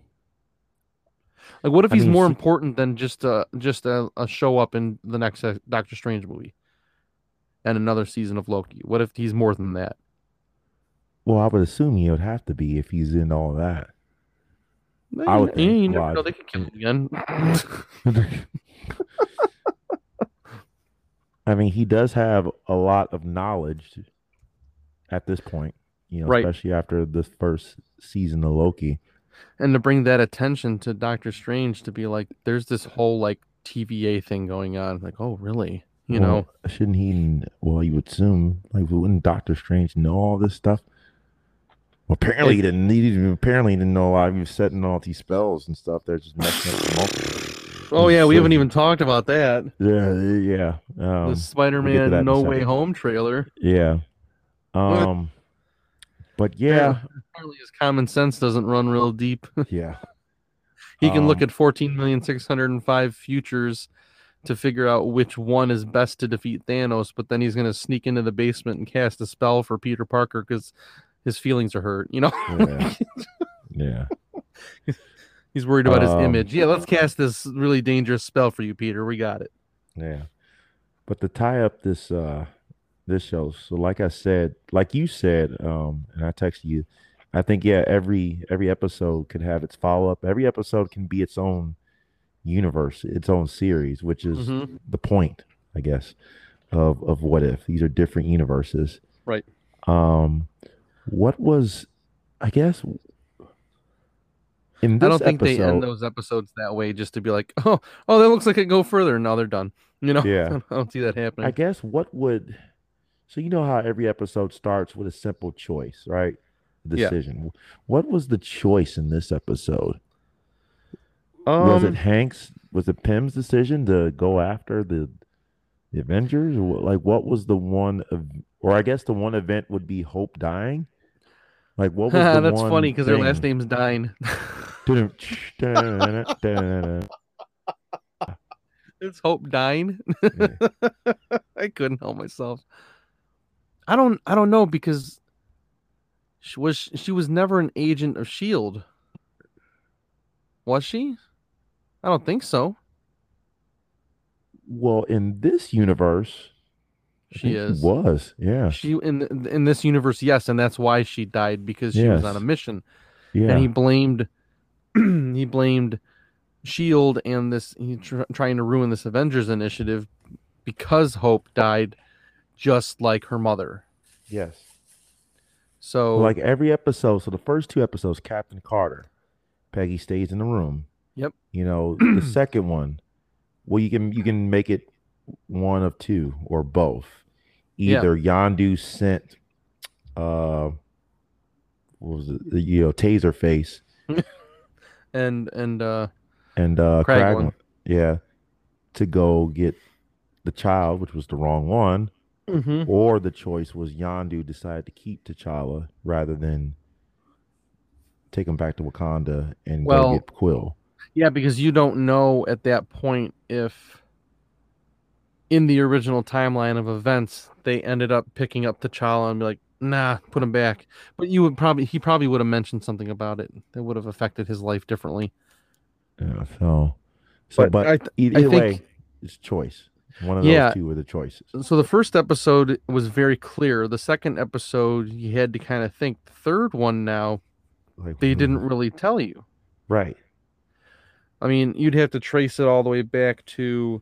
Like, what if I he's mean, more important than just a just a, a show up in the next uh, Doctor Strange movie and another season of Loki? What if he's more than that? Well, I would assume he would have to be if he's in all that. I Eh, would think, you never well, know. They could kill him again. (laughs) (laughs) (laughs) I mean, he does have a lot of knowledge at this point, you know, Right. especially after this first season of Loki. and to bring that attention to Doctor Strange to be like, there's this whole like TVA thing going on. Like, oh, really? You know? Shouldn't he? Well, you would assume, like, wouldn't Doctor Strange know all this stuff? Well, apparently he didn't. He didn't apparently he didn't know why he was setting all these spells and stuff. They're just messing up the multiverse. Oh yeah, we So- haven't even talked about that. Yeah, yeah. Um, the Spider-Man a No Way. Home trailer. yeah. Um, but yeah, Apparently, his common sense doesn't run real deep. (laughs) yeah. he can look Um, at fourteen million six hundred and five futures to figure out which one is best to defeat Thanos. But then he's gonna sneak into the basement and cast a spell for Peter Parker because his feelings are hurt. You know, Yeah. (laughs) Yeah. (laughs) he's worried about his Um, image. Yeah, let's cast this really dangerous spell for you, Peter. We got it. Yeah. But to tie up this uh this show, so like I said, like you said, um, and I texted you, I think yeah, every every episode could have its follow up. Every episode can be its own universe, its own series, which is Mhm. the point, I guess, of of what if. These are different universes. Right. Um what was I guess in this I don't think episode, they end those episodes that way just to be like, (laughs) oh, oh, that looks like it go further. Now they're done. You know, (laughs) Yeah. I don't see that happening. I guess what would so you know how every episode starts with a simple choice, right? Yeah. Decision. What was the choice in this episode? was it Um, Hank's was it Pym's decision to go after the the Avengers? Like, what was the one of, or I guess the one event would be Hope dying. Like, what was (laughs) the That's funny because their last name's Dyne. (laughs) It's Hope dying. Yeah. (laughs) I couldn't help myself. I don't. I don't know because she was she was never an agent of Shield. Was she? I don't think so. Well, in this universe, She is. was, yeah, She in in this universe, yes, and that's why she died because she was on a mission, yeah, and he blamed (clears throat) he blamed Shield and this he tr- trying to ruin this Avengers initiative because Hope died, just like her mother. yes. So like every episode, so the first two episodes, Captain Carter, Peggy stays in the room. Yep. You know, (clears throat) the second one, well, you can you can make it one of two or both. Yeah. Either Yondu sent, uh, what was it? The, you know, Taser Face (laughs) and and uh and uh, Kraglin. Kraglin, yeah, to go get the child, which was the wrong one, mhm. or the choice was Yondu decided to keep T'Challa rather than take him back to Wakanda and Well- go get Quill. Yeah, because you don't know at that point if in the original timeline of events they ended up picking up T'Challa and be like, nah, put him back. But you would probably he probably would have mentioned something about it that would have affected his life differently. Yeah, so, so But but, I th- either, I either think- way, it's choice. One of Yeah. those two were the choices. So the first episode was very clear. The second episode you had to kind of think. The third one now Like, they hmm, didn't really tell you. right. I mean, you'd have to trace it all the way back to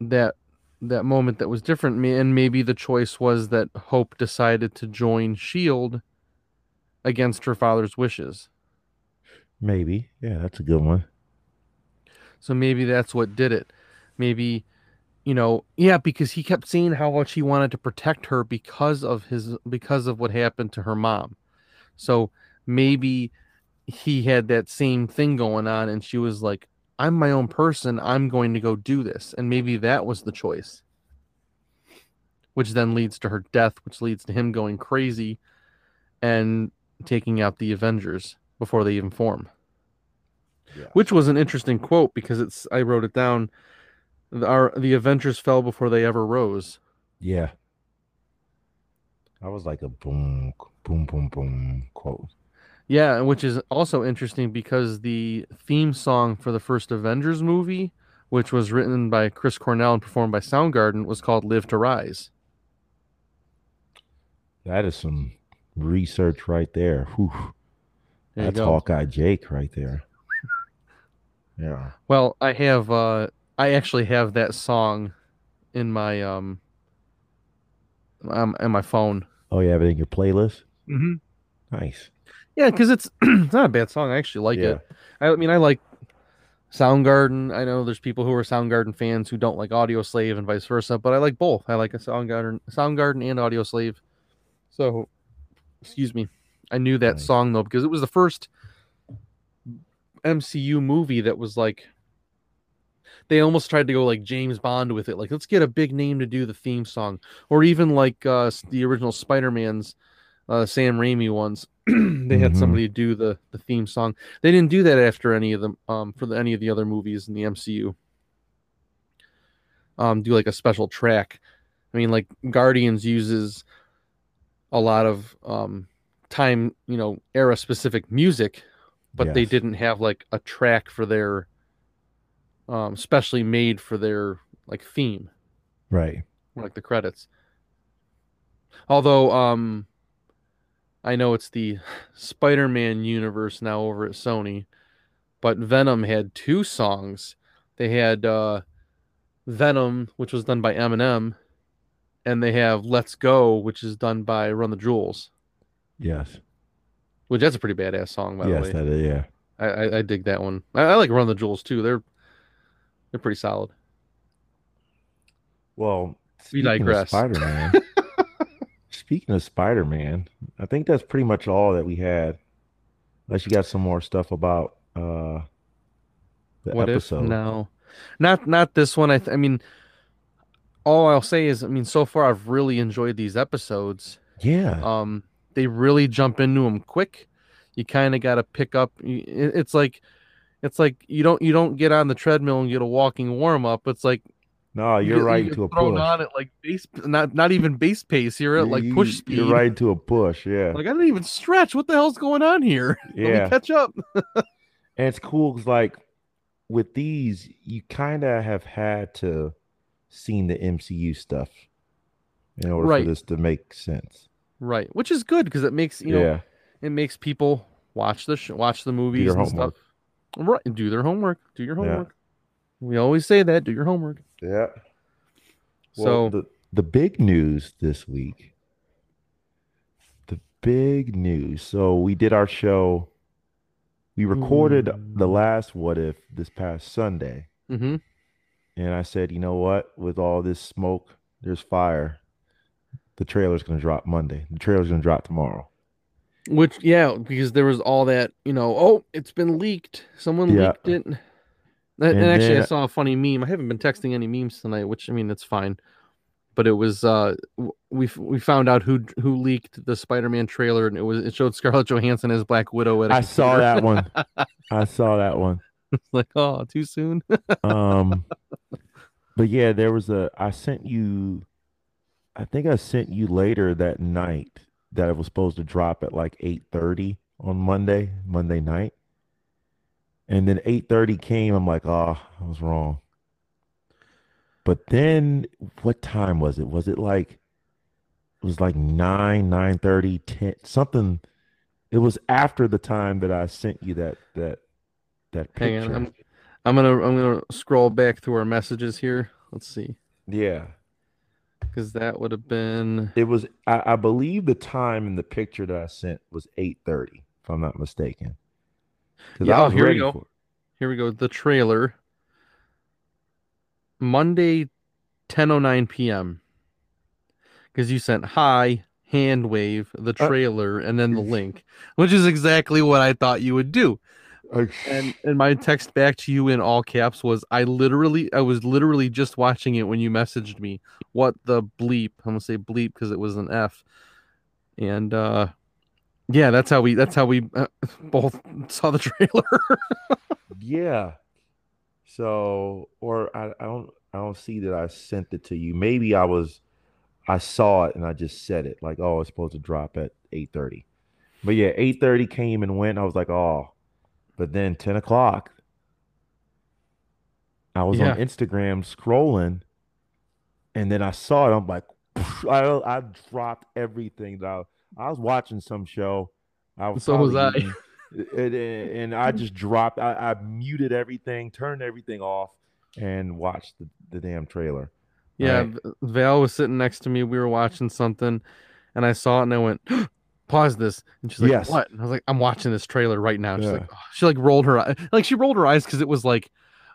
that that moment that was different. And maybe the choice was that Hope decided to join Shield against her father's wishes. Maybe. Yeah, that's a good one. So maybe that's what did it. Maybe, you know, yeah, because he kept saying how much he wanted to protect her because of his because of what happened to her mom. So maybe he had that same thing going on and she was like, I'm my own person, I'm going to go do this. And maybe that was the choice. Which then leads to her death, which leads to him going crazy and taking out the Avengers before they even form Yeah. which was an interesting quote because it's I wrote it down. The, our the Avengers fell before they ever rose. Yeah. I was like a boom, boom, boom, boom quote. Yeah, which is also interesting because the theme song for the first Avengers movie, which was written by Chris Cornell and performed by Soundgarden, was called "Live to Rise." That is some research right there. Whew. There That's go. Hawkeye Jake right there. (laughs) Yeah. Well, I have uh I actually have that song in my um um in my phone. Oh, you have it in your playlist? Mm-hmm. Nice. Yeah, because it's (clears throat) it's not a bad song. I actually like yeah. it. I mean, I like Soundgarden. I know there's people who are Soundgarden fans who don't like Audioslave and vice versa, but I like both. I like a Soundgarden, Soundgarden and Audioslave. So, excuse me, I knew that Nice. song though because it was the first MCU movie that was like they almost tried to go like James Bond with it. Like, let's get a big name to do the theme song, or even like uh, the original Spider-Man's uh, Sam Raimi ones. (clears throat) they had Mhm. somebody do the the theme song. They didn't do that after any of them um, for the, any of the other movies in the MCU. Um, do like a special track. I mean, like Guardians uses a lot of um, time, you know, era specific music, but they didn't have like a track for their um, specially made for their like theme Right. like the credits. Although um I know it's the Spider-Man universe now over at Sony, but Venom had two songs. They had uh Venom, which was done by Eminem, and they have Let's Go, which is done by Run the Jewels. Yes. Which that's a pretty badass song, by yes, the way. Yes, that is, yeah. I, I, I dig that one. I, I like Run the Jewels too. They're they're pretty solid. Well, We speaking of digress. (laughs) Speaking of Spider-Man, I think that's pretty much all that we had. Unless you got some more stuff about uh The what episode. if? No, not not this one. I th- I mean, all I'll say is, I mean, so far I've really enjoyed these episodes. Yeah. Um, they really jump into them quick. You kind of got to pick up. It's like, it's like you don't you don't get on the treadmill and get a walking warm up. It's like no, you you're get- right you to a thrown push. on at like base, not not even base pace. You're at like push speed. You're right to a push. Yeah. Like I didn't even stretch. What the hell's going on here? (laughs) Let me yeah. catch up. (laughs) And it's cool because, like, with these, you kind of have had to seen the MCU stuff in order Right. for this to make sense. Right, which is good because it makes you know it makes people watch the sh- watch the movies and homework. stuff. Right, and do their homework. Do your Yeah. homework. We always say that. Do your homework. Yeah. So- the the big news this week. The big news. So we did our show. We recorded the Mm. last what if this past Sunday. hmm And I said, you know what? With all this smoke, there's fire. The trailer's gonna drop Monday. The trailer's gonna drop tomorrow. Which yeah, because there was all that you know. Oh, it's been leaked. Someone Yeah. leaked it. And, and actually, I saw a funny meme. I haven't been texting any memes tonight, which I mean, it's fine. But it was uh, we we found out who who leaked the Spider-Man trailer, and it was it showed Scarlett Johansson as Black Widow. At a I saw that one. (laughs) I saw that one. (laughs) like, oh, too soon. (laughs) Um, but yeah, there was a. I sent you. I think I sent you later that night that it was supposed to drop at like eight thirty on Monday, Monday night, and then eight thirty came. I'm like, oh, I was wrong. But then, what time was it? Was it like? It was like nine, nine thirty, ten, something. It was after the time that I sent you that that that Hang picture. on, I'm, I'm gonna I'm gonna scroll back through our messages here. Let's see, Yeah. because that would have been It was I, I believe the time in the picture that I sent was 8:30, if I'm not mistaken. Yeah, oh, here we go. here we go. The trailer, Monday, 10:09 p.m. Because you sent hi, hand wave, the Uh, trailer, and then the (laughs) link, which is exactly what I thought you would do. And and my text back to you in all caps was I literally I was literally just watching it when you messaged me. What the bleep? I'm gonna say bleep because it was an F. And uh yeah, that's how we that's how we uh, (laughs) both saw the trailer. (laughs) yeah. So, or I, I don't I don't see that I sent it to you. Maybe I was I saw it and I just said it like, oh, it's supposed to drop at 8:30. But yeah, 8:30 came and went. I was like, oh. But then 10 o'clock, I was Yeah. on Instagram scrolling, and then I saw it. I'm like, (laughs) I I dropped everything. That I, I was watching some show. I was So was I. and, and- I just dropped. I, I muted everything, turned everything off, and watched the, the damn trailer. Yeah, Right. V- Val was sitting next to me. We were watching something, and I saw it, and I went, (gasps) "Pause this." And she's like, Yes. "What?" And I was like, "I'm watching this trailer right now." She's Yeah. like, oh. "She like rolled her eye, like she rolled her eyes because it was like,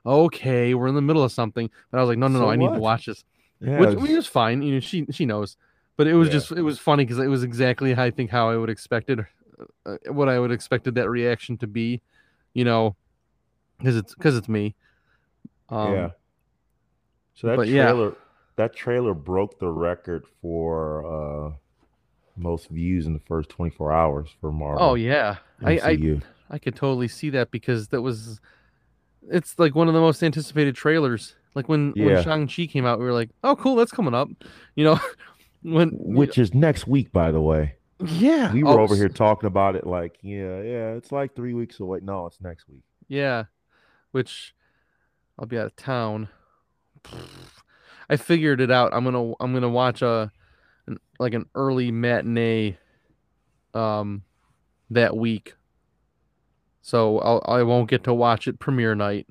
okay, we're in the middle of something." But I was like, "No, no, no, So I need to watch this," Yeah, which, it's- which is fine. You know, she she knows, but it was Yeah. just it was funny because it was exactly how I think how I would expected, uh, what I would expected that reaction to be, you know, because it's because it's me. Um, yeah. So that but yeah. trailer, that trailer broke the record for uh most views in the first 24 hours for Marvel. Oh yeah, I, I I could totally see that because that was it's like one of the most anticipated trailers. Like when Yeah. when Shang-Chi came out, we were like, "Oh, cool, that's coming up." You know, (laughs) when which is next week, by the way. yeah, We were oh, over here talking about it like, yeah, yeah, it's like three weeks away. No, it's next week. Yeah, which I'll be out of town. (sighs) I figured it out. I'm gonna I'm gonna watch a an, like an early matinee um that week. So I'll I won't get to watch it premiere night.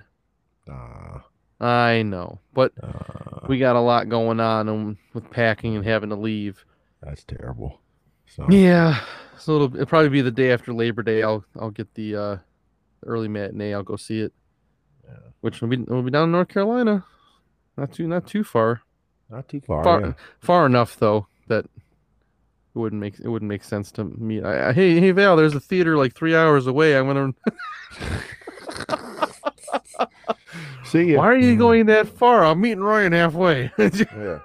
Uh, I know, but uh, we got a lot going on and with packing and having to leave. that's terrible. So Yeah, so it'll, it'll probably be the day after Labor Day. I'll I'll get the uh, early matinee. I'll go see it, Yeah. which will be will be down in North Carolina. Not too not too far. not too far. Far yeah. far enough though that it wouldn't make it wouldn't make sense to me. I, I, hey hey Val, there's a theater like three hours away. I'm gonna. (laughs) (laughs) (laughs) See ya. Why are you Mm. going that far? I'm meeting Ryan halfway. (laughs) Yeah.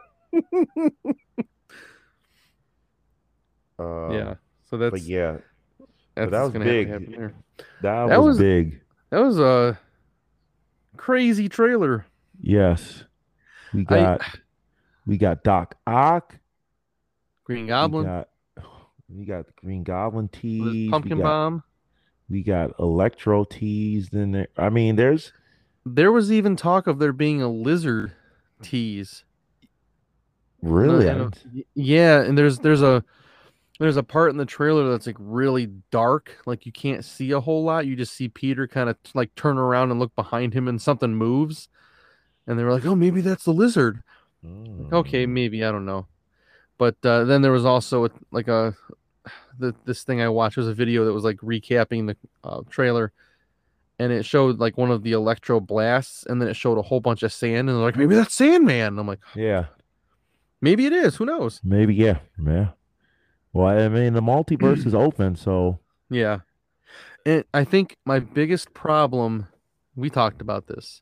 Um, (laughs) yeah. So that's But yeah, that's that was gonna big. happen there. that, That was, was- big. That was a crazy trailer. Yes. We I- got we got Doc Ock. Green We Goblin, got, we got the Green Goblin with his teas. Pumpkin got, Bomb. We got Electro teased in there. I mean, there's There was even talk of there being a lizard tease. really yeah, and there's there's a there's a part in the trailer that's like really dark, like you can't see a whole lot. You just see Peter kind of like turn around and look behind him, and something moves. And they were like, "Oh, maybe that's the lizard." Like, okay, Mm. maybe I don't know. But uh, then there was also a, like a the, this thing I watched was a video that was like recapping the uh, trailer, and it showed like one of the electro blasts, and then it showed a whole bunch of sand, and they're like, maybe that's Sandman. And I'm like, Yeah, maybe it is. Who knows? maybe yeah, yeah. Well, I mean, the multiverse is open, so (clears throat) Yeah. And I think my biggest problem, we talked about this,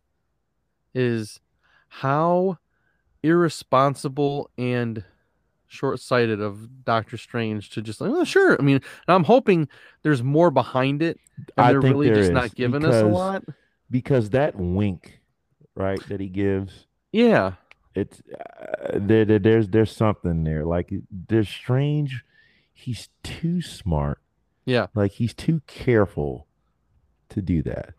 is how irresponsible and short-sighted of Doctor Strange to just like, oh, sure. I mean, I'm hoping there's more behind it, and I they're really just is, not giving us a lot. because that wink, right, that he gives, Yeah. it's uh, there, there. There's there's something there. Like there's strange. He's too smart. Yeah. Like he's too careful to do that.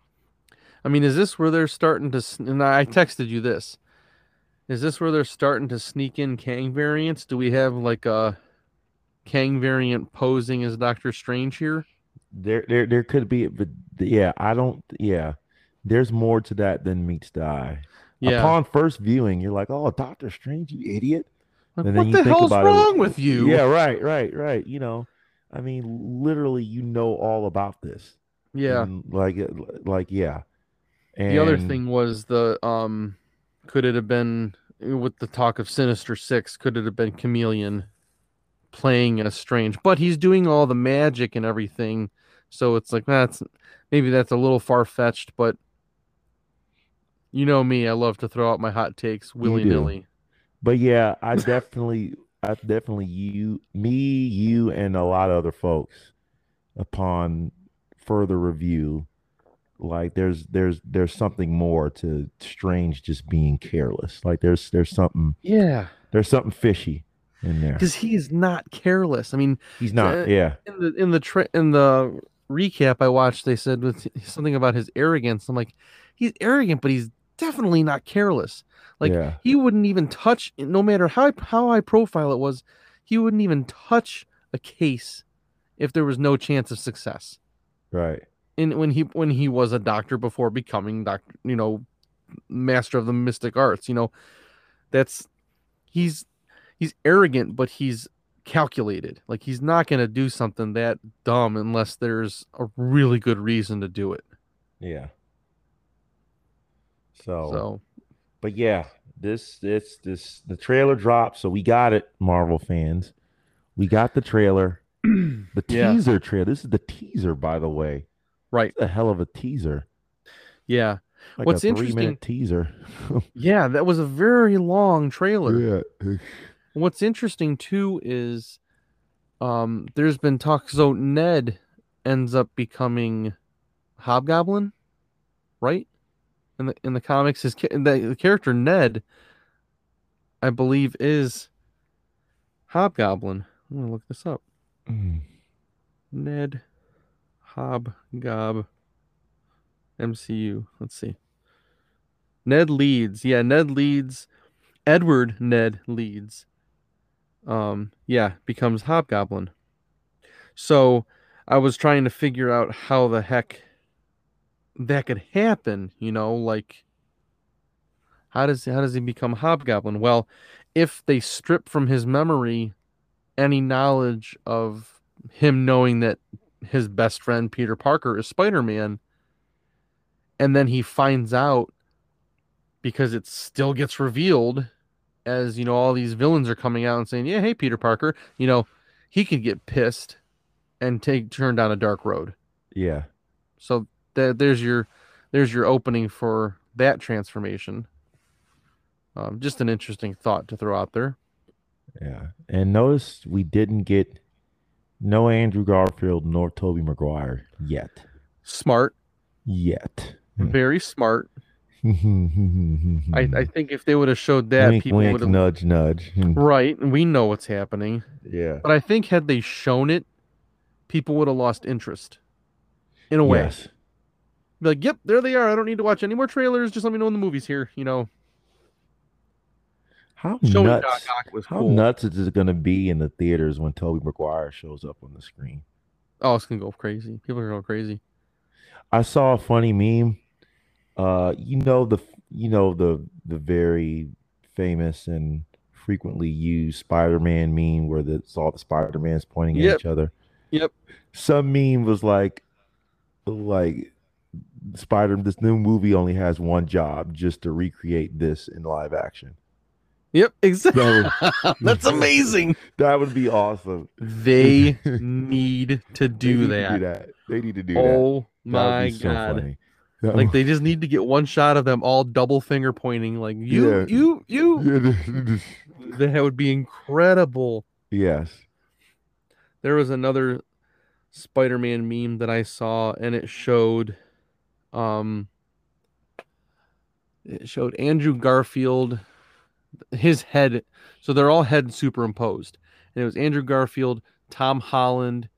I mean, is this where they're starting to? And I texted you this. Is this where they're starting to sneak in Kang variants? Do we have like a Kang variant posing as Doctor Strange here? There, there, there could be, but yeah, I don't. Yeah, there's more to that than meets the eye. Yeah. Upon first viewing, you're like, "Oh, Doctor Strange, you idiot!" Like, and then what the hell's about it- wrong with you? Yeah, right, right, right. You know, I mean, literally, you know all about this. Yeah. And, like, uh, like, yeah. And The other thing was the um, could it have been with the talk of Sinister Six? Could it have been Chameleon playing as Strange? But he's doing all the magic and everything, so it's like that's maybe that's a little far fetched. But you know me, I love to throw out my hot takes willy nilly. But yeah, (laughs) I definitely, I definitely you, me, you, and a lot of other folks, upon further review, like there's there's there's something more to Strange just being careless. Like there's there's something Yeah, there's something fishy in there. because he is not careless. I mean, He's not. uh, yeah. in the in the tra- in the recap I watched, they said with something about his arrogance. I'm like, he's arrogant, but he's definitely not careless. Like yeah. he wouldn't even touch, no matter how how high profile it was, he wouldn't even touch a case if there was no chance of success. Right. And when he when he was a doctor before becoming doctor, you know, master of the mystic arts, you know, that's he's he's arrogant, but he's calculated. Like he's not going to do something that dumb unless there's a really good reason to do it. Yeah. So, So but yeah, this this this the trailer dropped, so we got it, Marvel fans. We got the trailer. (clears throat) The Yeah. teaser trailer. This is the teaser, by the way. Right, It's a hell of a teaser. yeah, Like What's a interesting- teaser. (laughs) yeah. That was a very long trailer. yeah. What's interesting too is um there's been talk so Ned ends up becoming Hobgoblin, right? In the in the comics his the, the character Ned I believe is Hobgoblin. I'm going to look this up. Mm. Ned Hobgob MCU. Let's see. Ned Leeds. Yeah, Ned Leeds. Edward Ned Leeds. Um, yeah, becomes Hobgoblin. So I was trying to figure out how the heck that could happen, you know, like how does how does he become Hobgoblin? Well, if they strip from his memory any knowledge of him knowing that his best friend Peter Parker is Spider-Man and then he finds out because it still gets revealed as you know all these villains are coming out and saying, "Yeah, hey Peter Parker," you know, he could get pissed and take turn down a dark road. Yeah. So th- there's your there's your opening for that transformation. Um, just an interesting thought to throw out there. Yeah. And notice we didn't get no Andrew Garfield nor Tobey Maguire yet. Smart, Yet. Hmm. very smart. I, I, (laughs) think if they would have showed that, wink, people would have nudge, nudge. Hmm. right. And we know what's happening, Yeah. but I think had they shown it, people would have lost interest. In a way, Yes. Be like, "Yep, there they are. I don't need to watch any more trailers. Just let me know when the movie's here." You know, How showing nuts? Doc Ock was How cool. nuts is it going to be in the theaters when Tobey Maguire shows up on the screen? Oh, it's gonna go crazy. People are going crazy. I saw a funny meme. Uh, you know the you know the the very famous and frequently used Spider-Man meme where the, all the Spider-Mans pointing Yep. at each other. Yep. Some meme was like like Spider this new movie only has one job just to recreate this in live action. Yep, exactly. (laughs) That would, That's amazing. that would be awesome. They (laughs) need to They do need that. To do that. They need to do that. Oh That would my so god. That Like (laughs) they just need to get one shot of them all double finger pointing like you Yeah. you you that would be incredible. yes. There was another Spider-Man meme that I saw and it showed um it showed Andrew Garfield his head so they're all head superimposed and it was Andrew Garfield, Tom Holland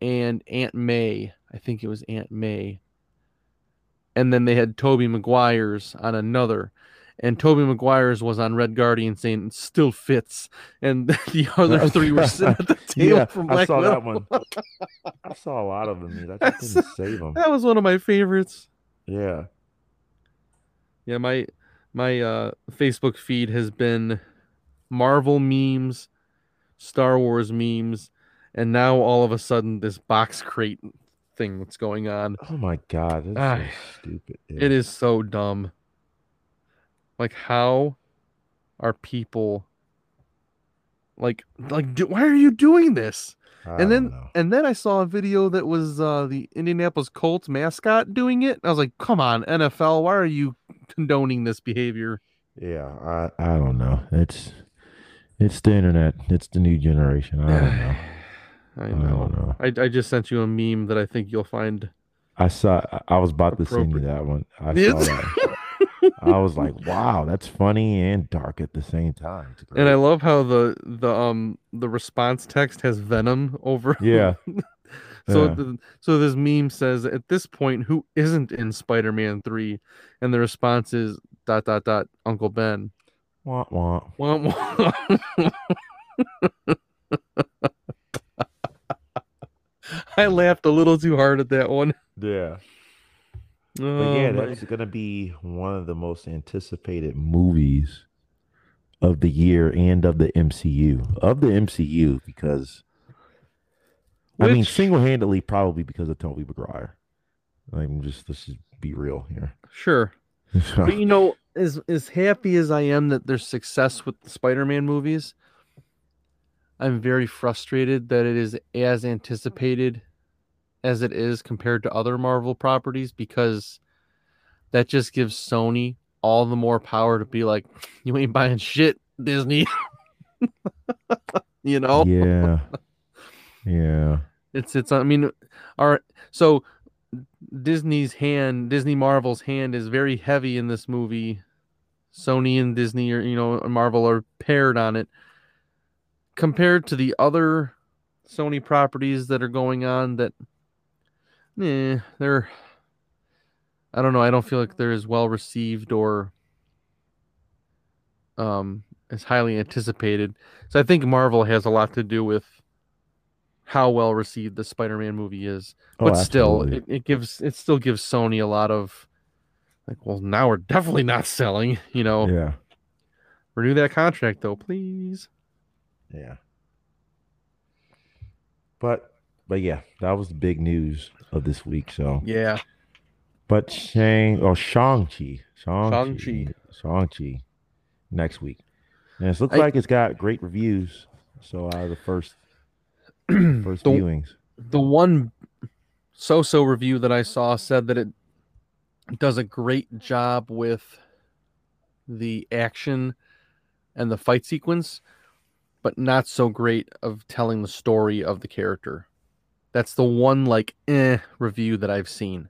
and Aunt May. I think it was Aunt May. And then they had Tobey Maguire's on another. And Tobey Maguire's was on Red Guardian saying still fits. And (laughs) the other (laughs) three were sitting at the (laughs) table Yeah, from I Black saw Widow. that one. I saw a lot of them. I just didn't save them. That was one of my favorites. Yeah. Yeah, my my uh Facebook feed has been Marvel memes, Star Wars memes, and now all of a sudden this box crate thing that's going on. Oh my god, Ah, so stupid. It is so dumb. Like how are people like like do, why are you doing this? I and then know. and then I saw a video that was uh the Indianapolis Colts mascot doing it. I was like, "Come on, NFL, why are you condoning this behavior?" yeah, I I don't know. It's it's the internet. It's the new generation. I don't know. (sighs) I I know. don't know. I, I just sent you a meme that I think you'll find. I saw. I- I was about to send you that one. I saw that. (laughs) I was like, wow, that's funny and dark at the same time. And I love how the the um the response text has venom over. (laughs) Yeah. so Yeah. the, so this meme says at this point who isn't in Spider-Man 3 and the response is dot dot dot Uncle Ben. Wah, wah. Wah, wah. (laughs) I laughed a little too hard at that one. Yeah. But yeah, um, that's gonna be one of the most anticipated movies of the year and of the MCU. Of the MCU, because I mean single handedly probably because of Tobey Maguire. I'm just let's just be real here. sure. (laughs) But you know, as as happy as I am that there's success with the Spider-Man movies, I'm very frustrated that it is as anticipated as it is compared to other Marvel properties because that just gives Sony all the more power to be like, (laughs) you ain't buying shit, Disney. (laughs) you know? Yeah. Yeah. (laughs) It's it's I mean, our so Disney's hand, Disney Marvel's hand is very heavy in this movie. Sony and Disney or you know Marvel are paired on it. Compared to the other Sony properties that are going on that eh, they're I don't know, I don't feel like they're as well received or um as highly anticipated. So I think Marvel has a lot to do with how well received the Spider-Man movie is. Oh, But still, it, it gives it still gives Sony a lot of like, well, now we're definitely not selling. You know, yeah. renew that contract though, please. Yeah. But but yeah, that was the big news of this week. So Yeah, but Shang or Shang-Chi. Shang-Chi. Shang-Chi. Shang-Chi next week. And it looks I- like it's got great reviews. So out of the first (clears throat) first The- viewings. the one so-so review that I saw said that it does a great job with the action and the fight sequence, but not so great of telling the story of the character. That's the one like eh review that I've seen.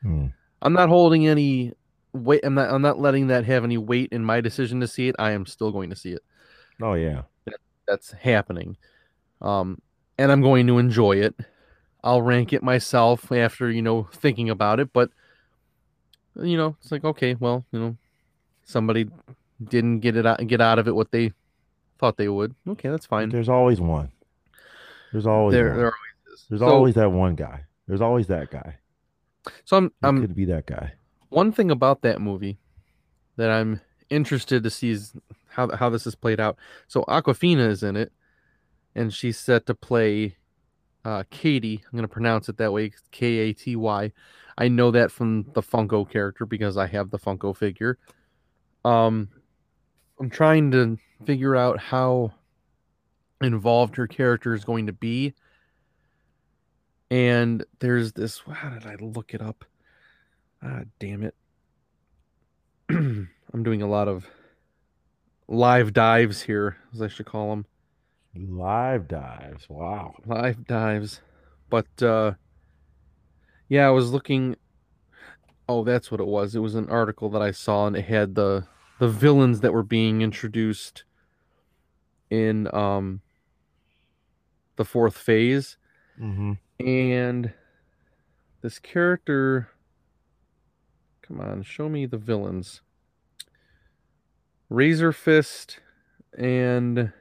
Hmm. I'm not holding any weight. I'm not. I'm not letting that have any weight in my decision to see it. I am still going to see it. Oh yeah. That's happening, um, and I'm going to enjoy it. I'll rank it myself after you know thinking about it, but you know it's like okay, well you know somebody didn't get it out get out of it what they thought they would. Okay, that's fine. There's always one. There's always There, one. there. There's So- always that one guy. There's always that guy. So I'm I'm could be that guy. one thing about that movie that I'm interested to see is how how this is played out. So Awkwafina is in it, and she's set to play uh, Katie. I'm gonna pronounce it that way, K A T Y. I know that from the Funko character because I have the Funko figure. Um, I'm trying to figure out how involved her character is going to be. And there's this. How did I look it up? Ah, damn it. (clears throat) I'm doing a lot of live dives here, as I should call them. Live dives. Wow. Live dives. But uh yeah, I was looking Oh, that's what it was. It was an article that I saw and it had the the villains that were being introduced in um the fourth phase Mm-hmm. And this character come on show me the villains. Razor fist and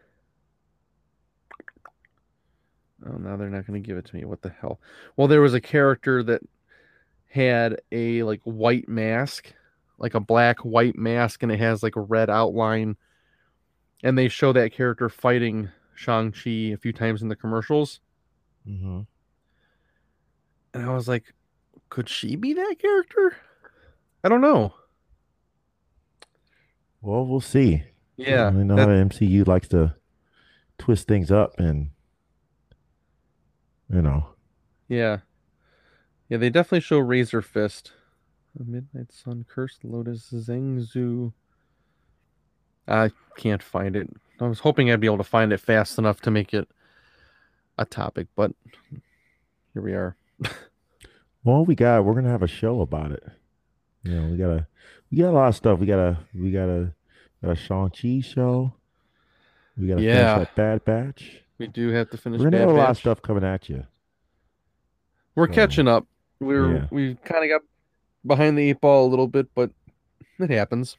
oh now they're not going to give it to me. What the hell? Well there was a character that had a like white mask like a black white mask and it has like a red outline. And they show that character fighting shang-chi a few times in the commercials. Mm-hmm. And I was like, could she be that character? I don't know. Well, we'll see. Yeah, I know that- MCU likes to twist things up and you know. yeah, yeah. They definitely show Razor Fist, Midnight Sun, Cursed Lotus, Zhengzhou. I can't find it. I was hoping I'd be able to find it fast enough to make it a topic, but here we are. (laughs) Well, we got we're gonna have a show about it. You know, we gotta we got a lot of stuff. We got a we got a, a Shang Chi show. We gotta Yeah. finish that Bad Batch. We do have to finish. We're gonna have a lot of stuff coming at you. We're So, catching up. We're yeah. we kind of got behind the eight ball a little bit, but it happens.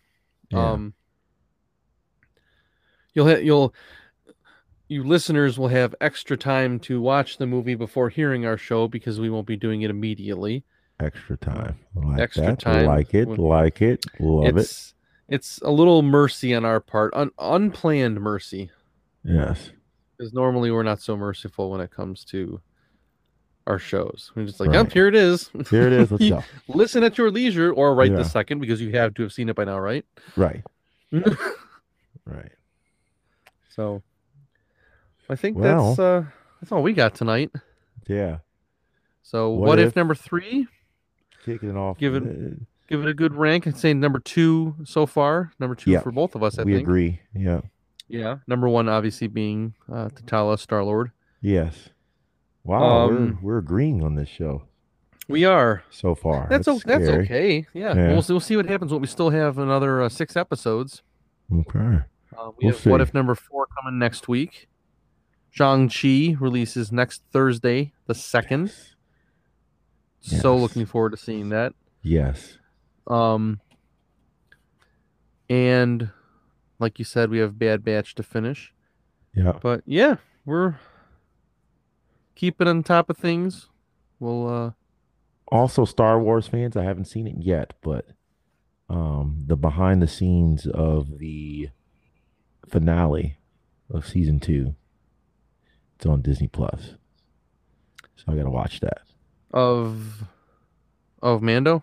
Yeah. Um, you'll hit you'll you listeners will have extra time to watch the movie before hearing our show because we won't be doing it immediately. Extra time. Like Extra that. time Like it. Like it. Love it. it's it's a little mercy on our part, un- unplanned mercy, Yes. because normally we're not so merciful when it comes to our shows. We're just like, yep, here it is. Here it is. Let's (laughs) go. Listen at your leisure, or right Yeah. this second, because you have to have seen it by now, right? Right. (laughs) Right. So I think Well- that's uh that's all we got tonight. Yeah. So What what, if, if- number three? Kicking it off. Give it- uh, Give it a good rank. I'd say number two so far. Number two Yeah, for both of us, I we think. agree. Yeah. Yeah. Number one obviously being uh T'Challa Star Lord. Yes. Wow. Um, we're we're agreeing on this show We are. so far. That's o- that's okay. Yeah. Yeah. We'll, see- we'll see what happens when we still have another uh, six episodes. Okay. Uh, we We'll have What. If number four coming next week. Shang-Chi releases next Thursday, the second. So Yes. looking forward to seeing that. Yes. Um, and like you said, we have Bad Batch to finish. Yeah. But yeah, we're keeping on top of things. We'll uh Also, Star Wars fans, I haven't seen it yet, but um, the behind the scenes of the finale of season two, it's on Disney Plus. So I got to watch that. of of Mando.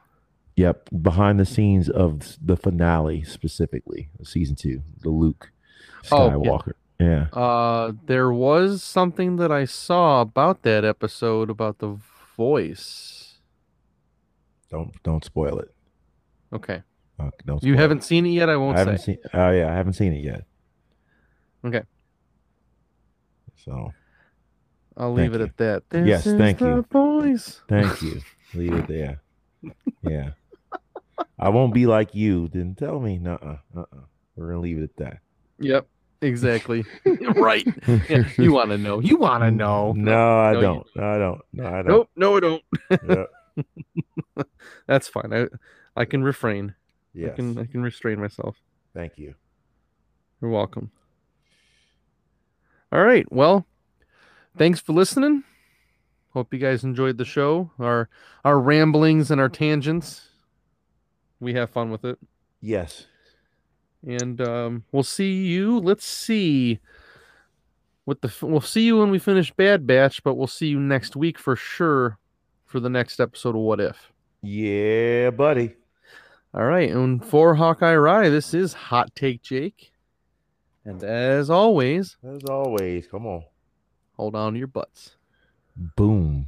Yep, behind the scenes of the finale specifically season two, the Luke Skywalker. Oh, yeah. Yeah. Uh there was something that I saw about that episode about the voice. Don't don't spoil it. Okay. Uh, don't You haven't it. seen it yet. I won't I haven't say. seen. Oh yeah, I haven't seen it yet. Okay. So I'll leave Thank it you. at that. This Yes, thank you. Boys. thank you. Leave it there. Yeah. I won't be like you. Then tell me. No. Uh. Uh. We're gonna leave it at that. Yep. Exactly. (laughs) right. Yeah. You want to know? You want to know? No, I No, don't. No, I don't. No, I don't. Nope. No, I don't. Yeah. (laughs) That's fine. I I can refrain. I can I can restrain myself. Thank you. You're welcome. All right. Well, thanks for listening. Hope you guys enjoyed the show. Our our ramblings and our tangents. We have fun with it. Yes. And um, we'll see you. Let's see. With the we'll see you when we finish Bad Batch, but we'll see you next week for sure for the next episode of What If. Yeah, buddy. All right, and for Hawkeye Rye, this is Hot Take Jake. And as always, As always, come on. Hold on to your butts. Boom.